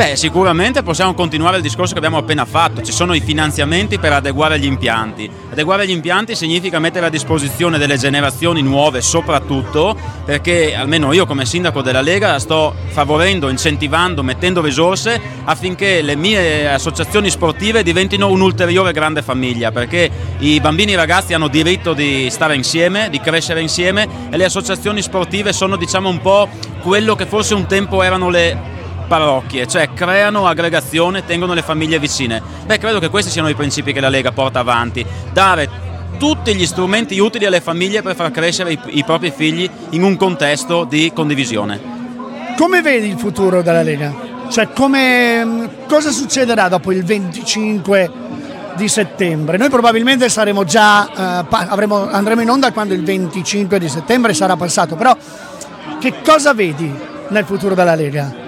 Beh, sicuramente possiamo continuare il discorso che abbiamo appena fatto, ci sono i finanziamenti per adeguare gli impianti. Adeguare gli impianti significa mettere a disposizione delle generazioni nuove soprattutto perché almeno io come sindaco della Lega sto favorendo, incentivando, mettendo risorse affinché le mie associazioni sportive diventino un'ulteriore grande famiglia perché i bambini e i ragazzi hanno diritto di stare insieme, di crescere insieme e le associazioni sportive sono diciamo un po' quello che forse un tempo erano le parrocchie, cioè creano aggregazione, tengono le famiglie vicine. Beh, credo che questi siano i principi che la Lega porta avanti, dare tutti gli strumenti utili alle famiglie per far crescere i, i propri figli in un contesto di condivisione. Come vedi il futuro della Lega? Cioè, come, cosa succederà dopo il 25 di settembre? Noi probabilmente saremo già, eh, avremo- andremo in onda quando il 25 di settembre sarà passato, però che cosa vedi nel futuro della Lega?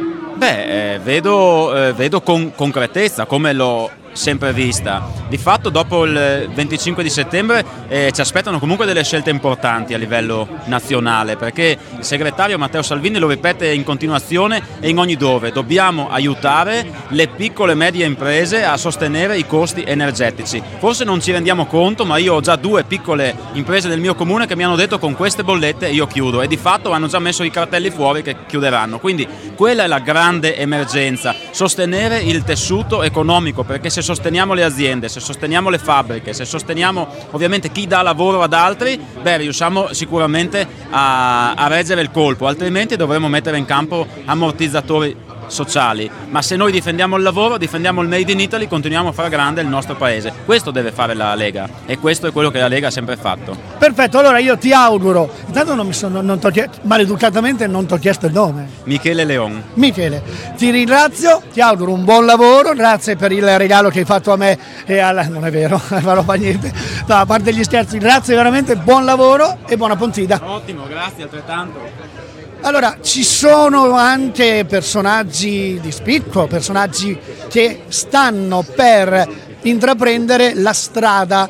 Beh, eh, vedo, eh, vedo con concretezza come l'ho sempre vista. Di fatto dopo il 25 di settembre eh, ci aspettano comunque delle scelte importanti a livello nazionale perché il segretario Matteo Salvini lo ripete in continuazione e in ogni dove. Dobbiamo aiutare le piccole e medie imprese a sostenere i costi energetici. Forse non ci rendiamo conto ma io ho già due piccole imprese del mio comune che mi hanno detto con queste bollette io chiudo e di fatto hanno già messo i cartelli fuori che chiuderanno. Quindi quella è la grande emergenza, sostenere il tessuto economico perché se sosteniamo le aziende, se sosteniamo le fabbriche, se sosteniamo ovviamente chi dà lavoro ad altri, beh, riusciamo sicuramente a, a reggere il colpo, altrimenti dovremo mettere in campo ammortizzatori sociali, ma se noi difendiamo il lavoro, difendiamo il Made in Italy, continuiamo a fare grande il nostro paese. Questo deve fare la Lega e questo è quello che la Lega ha sempre fatto. Perfetto, allora io ti auguro, intanto non mi sono, non chiesto- maleducatamente non ti ho chiesto il nome. Michele Leon. Michele, ti ringrazio, ti auguro un buon lavoro, grazie per il regalo che hai fatto a me e alla... non è vero, [laughs] non fa niente, no, a parte gli scherzi, grazie veramente, buon lavoro e buona Pontida. Ottimo, grazie altrettanto. Allora, ci sono anche personaggi di spicco, personaggi che stanno per intraprendere la strada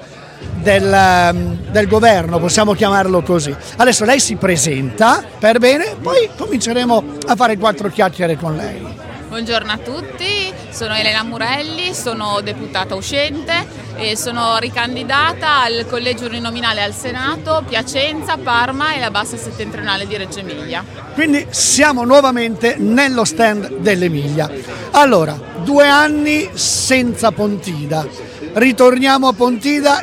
del, ehm, del governo, possiamo chiamarlo così. Adesso lei si presenta per bene, poi cominceremo a fare quattro chiacchiere con lei. Buongiorno a tutti, sono Elena Murelli, sono deputata uscente e sono ricandidata al collegio uninominale al Senato, Piacenza, Parma e la bassa settentrionale di Reggio Emilia. Quindi siamo nuovamente nello stand dell'Emilia. Allora, due anni senza Pontida. Ritorniamo a Pontida,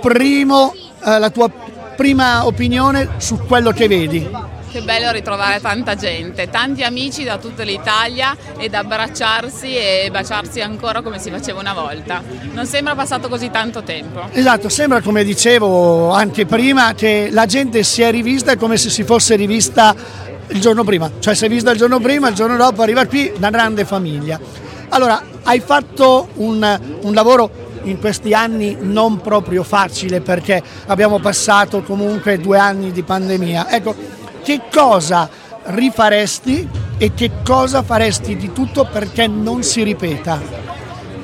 primo, eh, la tua prima opinione su quello che vedi. Che bello ritrovare tanta gente, tanti amici da tutta l'Italia ed abbracciarsi e baciarsi ancora come si faceva una volta. Non sembra passato così tanto tempo. Esatto, sembra come dicevo anche prima che la gente si è rivista come se si fosse rivista il giorno prima, cioè si è vista il giorno prima, il giorno dopo arriva qui una grande famiglia. Allora, hai fatto un, un lavoro in questi anni non proprio facile perché abbiamo passato comunque due anni di pandemia. Ecco, che cosa rifaresti e che cosa faresti di tutto perché non si ripeta?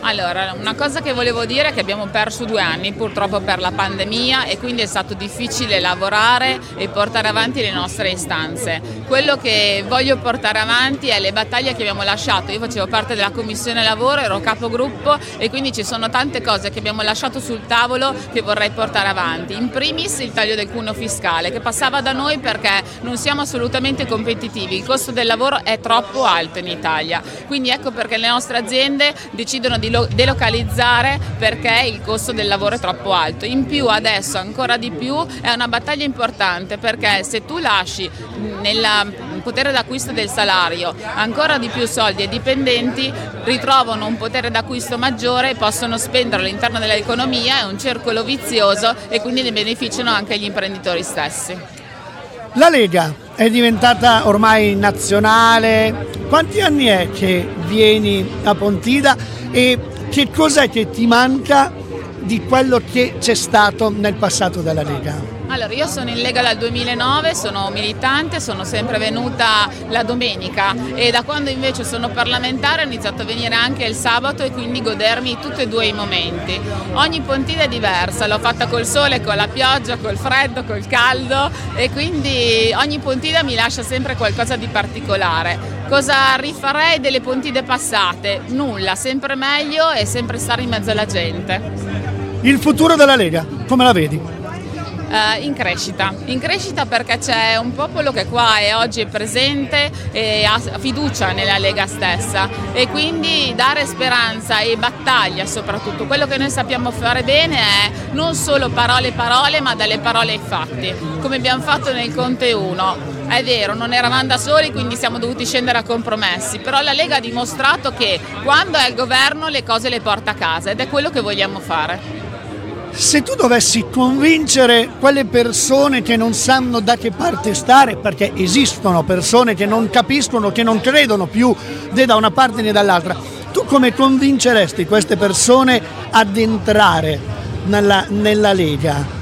Allora, una cosa che volevo dire è che abbiamo perso due anni purtroppo per la pandemia e quindi è stato difficile lavorare e portare avanti le nostre istanze. Quello che voglio portare avanti è le battaglie che abbiamo lasciato. Io facevo parte della commissione lavoro, ero capogruppo e quindi ci sono tante cose che abbiamo lasciato sul tavolo che vorrei portare avanti. In primis il taglio del cuneo fiscale che passava da noi perché non siamo assolutamente competitivi, il costo del lavoro è troppo alto in Italia. Quindi ecco perché le nostre aziende decidono di lo- delocalizzare perché il costo del lavoro è troppo alto. In più adesso ancora di più è una battaglia importante perché se tu lasci nel potere d'acquisto del salario ancora di più soldi ai dipendenti ritrovano un potere d'acquisto maggiore e possono spenderlo all'interno dell'economia, è un circolo vizioso e quindi ne beneficiano anche gli imprenditori stessi. La Lega è diventata ormai nazionale. Quanti anni è che vieni a Pontida e che cos'è che ti manca di quello che c'è stato nel passato della Lega? Allora, io sono in Lega dal 2009, sono militante, sono sempre venuta la domenica e da quando invece sono parlamentare ho iniziato a venire anche il sabato e quindi godermi tutti e due i momenti. Ogni pontida è diversa, l'ho fatta col sole, con la pioggia, col freddo, col caldo e quindi ogni pontida mi lascia sempre qualcosa di particolare. Cosa rifarei delle pontide passate? Nulla, sempre meglio e sempre stare in mezzo alla gente. Il futuro della Lega, come la vedi? Eh, in crescita, in crescita perché c'è un popolo che qua è oggi presente e ha fiducia nella Lega stessa e quindi dare speranza e battaglia soprattutto. Quello che noi sappiamo fare bene è non solo parole parole ma dalle parole ai fatti, come abbiamo fatto nel Conte 1. È vero, non eravamo da soli, quindi siamo dovuti scendere a compromessi, però la Lega ha dimostrato che quando è al governo le cose le porta a casa ed è quello che vogliamo fare. Se tu dovessi convincere quelle persone che non sanno da che parte stare, perché esistono persone che non capiscono, che non credono più né da una parte né dall'altra, tu come convinceresti queste persone ad entrare nella, nella Lega?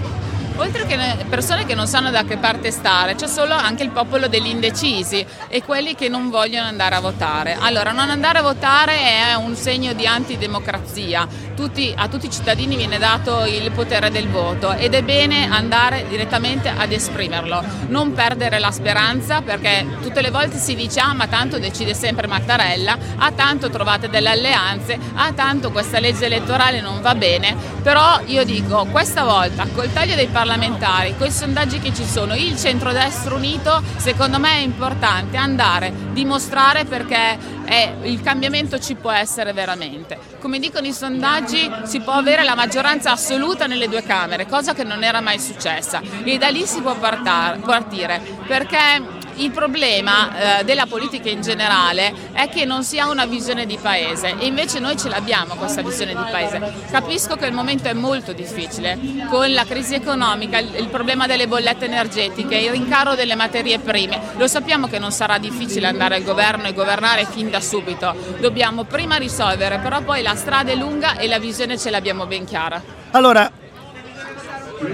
Oltre che persone che non sanno da che parte stare, c'è solo anche il popolo degli indecisi e quelli che non vogliono andare a votare. Allora, non andare a votare è un segno di antidemocrazia. Tutti, a tutti i cittadini viene dato il potere del voto ed è bene andare direttamente ad esprimerlo. Non perdere la speranza perché tutte le volte si dice ah ma tanto decide sempre Mattarella, ah tanto trovate delle alleanze, ah tanto questa legge elettorale non va bene, però io dico questa volta col taglio dei parlamentari con i sondaggi che ci sono, il centrodestra unito secondo me è importante andare, dimostrare perché è, il cambiamento ci può essere veramente. Come dicono i sondaggi si può avere la maggioranza assoluta nelle due Camere, cosa che non era mai successa. E da lì si può partire perché il problema eh, della politica in generale è che non si ha una visione di paese e invece noi ce l'abbiamo questa visione di paese. Capisco che il momento è molto difficile con la crisi economica, il, problema delle bollette energetiche, il rincaro delle materie prime. Lo sappiamo che non sarà difficile andare al governo e governare fin da subito. Dobbiamo prima risolvere, però poi la strada è lunga e la visione ce l'abbiamo ben chiara. Allora,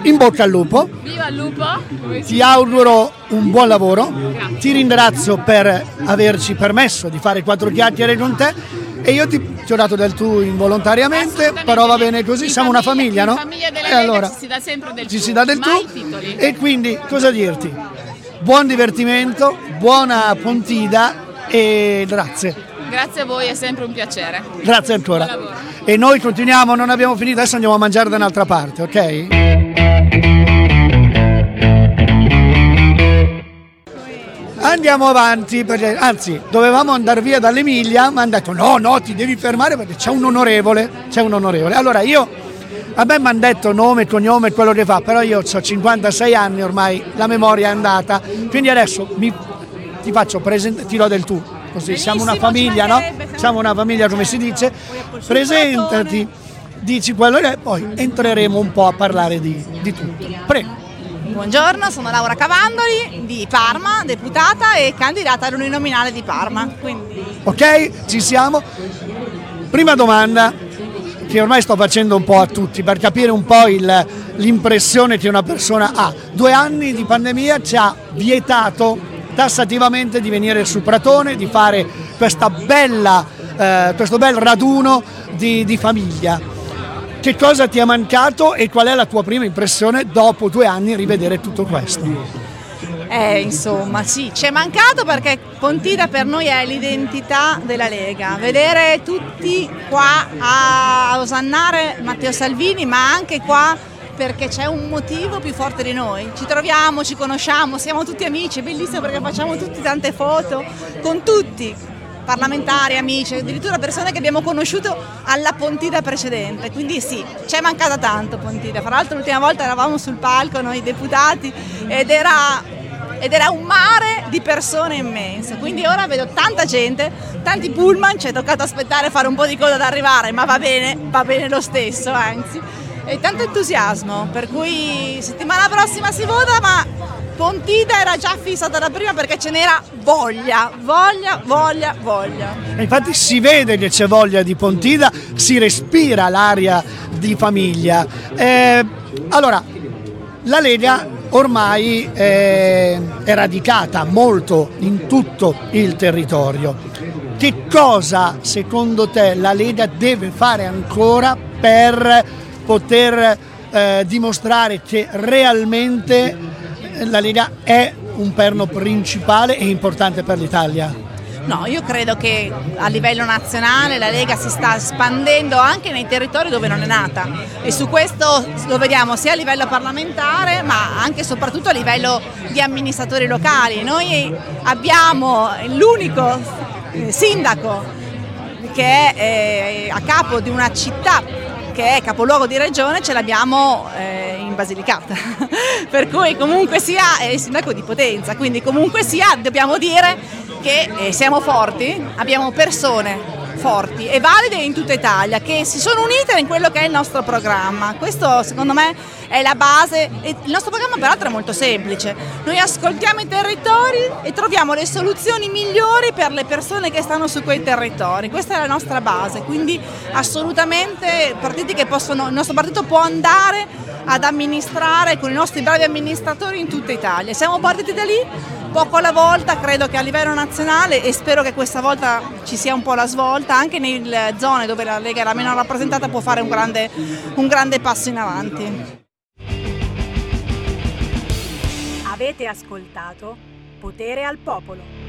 in bocca al lupo. Viva il lupo! Ti auguro un buon lavoro. Ti ringrazio per averci permesso di fare quattro chiacchiere con te. E io ti, ti ho dato del tu involontariamente, però va bene così, siamo una famiglia, no? In famiglia della e Lega allora ci si dà sempre del ci tu, si dà del tu. E quindi cosa dirti? Buon divertimento, buona pontida e grazie. Grazie a voi, è sempre un piacere. Grazie ancora. E noi continuiamo, non abbiamo finito, adesso andiamo a mangiare da un'altra parte, ok? Andiamo avanti, perché, anzi dovevamo andare via dall'Emilia, ma hanno detto no, no, ti devi fermare perché c'è un onorevole, c'è un onorevole. Allora io, a me mi hanno detto nome, cognome, quello che fa, però io ho 56 anni ormai, la memoria è andata, quindi adesso mi, ti faccio presentare, ti do del tu, così siamo una famiglia, no? Siamo una famiglia come si dice, presentati, dici quello che è, poi entreremo un po' a parlare di, di tutto. Prego. Buongiorno, sono Laura Cavandoli di Parma, deputata e candidata all'uninominale di Parma. Quindi... Ok, ci siamo. Prima domanda che ormai sto facendo un po' a tutti per capire un po' il- l'impressione che una persona ha. Due anni di pandemia ci ha vietato tassativamente di venire su Pratone, di fare bella eh, questo bel raduno di, di famiglia. Che cosa ti è mancato e qual è la tua prima impressione dopo due anni rivedere tutto questo? Eh, insomma, sì, ci è mancato perché Pontida per noi è l'identità della Lega. Vedere tutti qua a osannare Matteo Salvini, ma anche qua perché c'è un motivo più forte di noi. Ci troviamo, ci conosciamo, siamo tutti amici, è bellissimo perché facciamo tutti tante foto con tutti, parlamentari, amici, addirittura persone che abbiamo conosciuto alla Pontida precedente. Quindi sì, ci è mancata tanto Pontida. Fra l'altro l'ultima volta eravamo sul palco noi deputati ed era ed era un mare di persone immenso. Quindi ora vedo tanta gente, tanti pullman, ci è toccato aspettare fare un po' di coda ad arrivare, ma va bene, va bene lo stesso, anzi. E tanto entusiasmo, per cui settimana prossima si vota, ma Pontida era già fissata da prima perché ce n'era voglia, voglia, voglia, voglia. E infatti si vede che c'è voglia di Pontida, si respira l'aria di famiglia. Eh, allora, la Lega ormai è, è radicata molto in tutto il territorio. Che cosa secondo te la Lega deve fare ancora per poter eh, dimostrare che realmente la Lega è un perno principale e importante per l'Italia? No, io credo che a livello nazionale la Lega si sta espandendo anche nei territori dove non è nata e su questo lo vediamo sia a livello parlamentare ma anche e soprattutto a livello di amministratori locali. Noi abbiamo l'unico eh, sindaco che è eh, a capo di una città che è capoluogo di regione, ce l'abbiamo eh, in Basilicata. [laughs] per cui comunque sia è il sindaco di Potenza, quindi comunque sia dobbiamo dire che eh, siamo forti, abbiamo persone forti e valide in tutta Italia che si sono unite in quello che è il nostro programma. Questo secondo me è la base il nostro programma peraltro è molto semplice. Noi ascoltiamo i territori e troviamo le soluzioni migliori per le persone che stanno su quei territori. Questa è la nostra base, quindi assolutamente partiti che possono, il nostro partito può andare ad amministrare con i nostri bravi amministratori in tutta Italia. Siamo partiti da lì poco alla volta, credo che a livello nazionale e spero che questa volta ci sia un po' la svolta, anche nelle zone dove la Lega è la meno rappresentata può fare un grande, un grande passo in avanti. Avete ascoltato Potere al Popolo.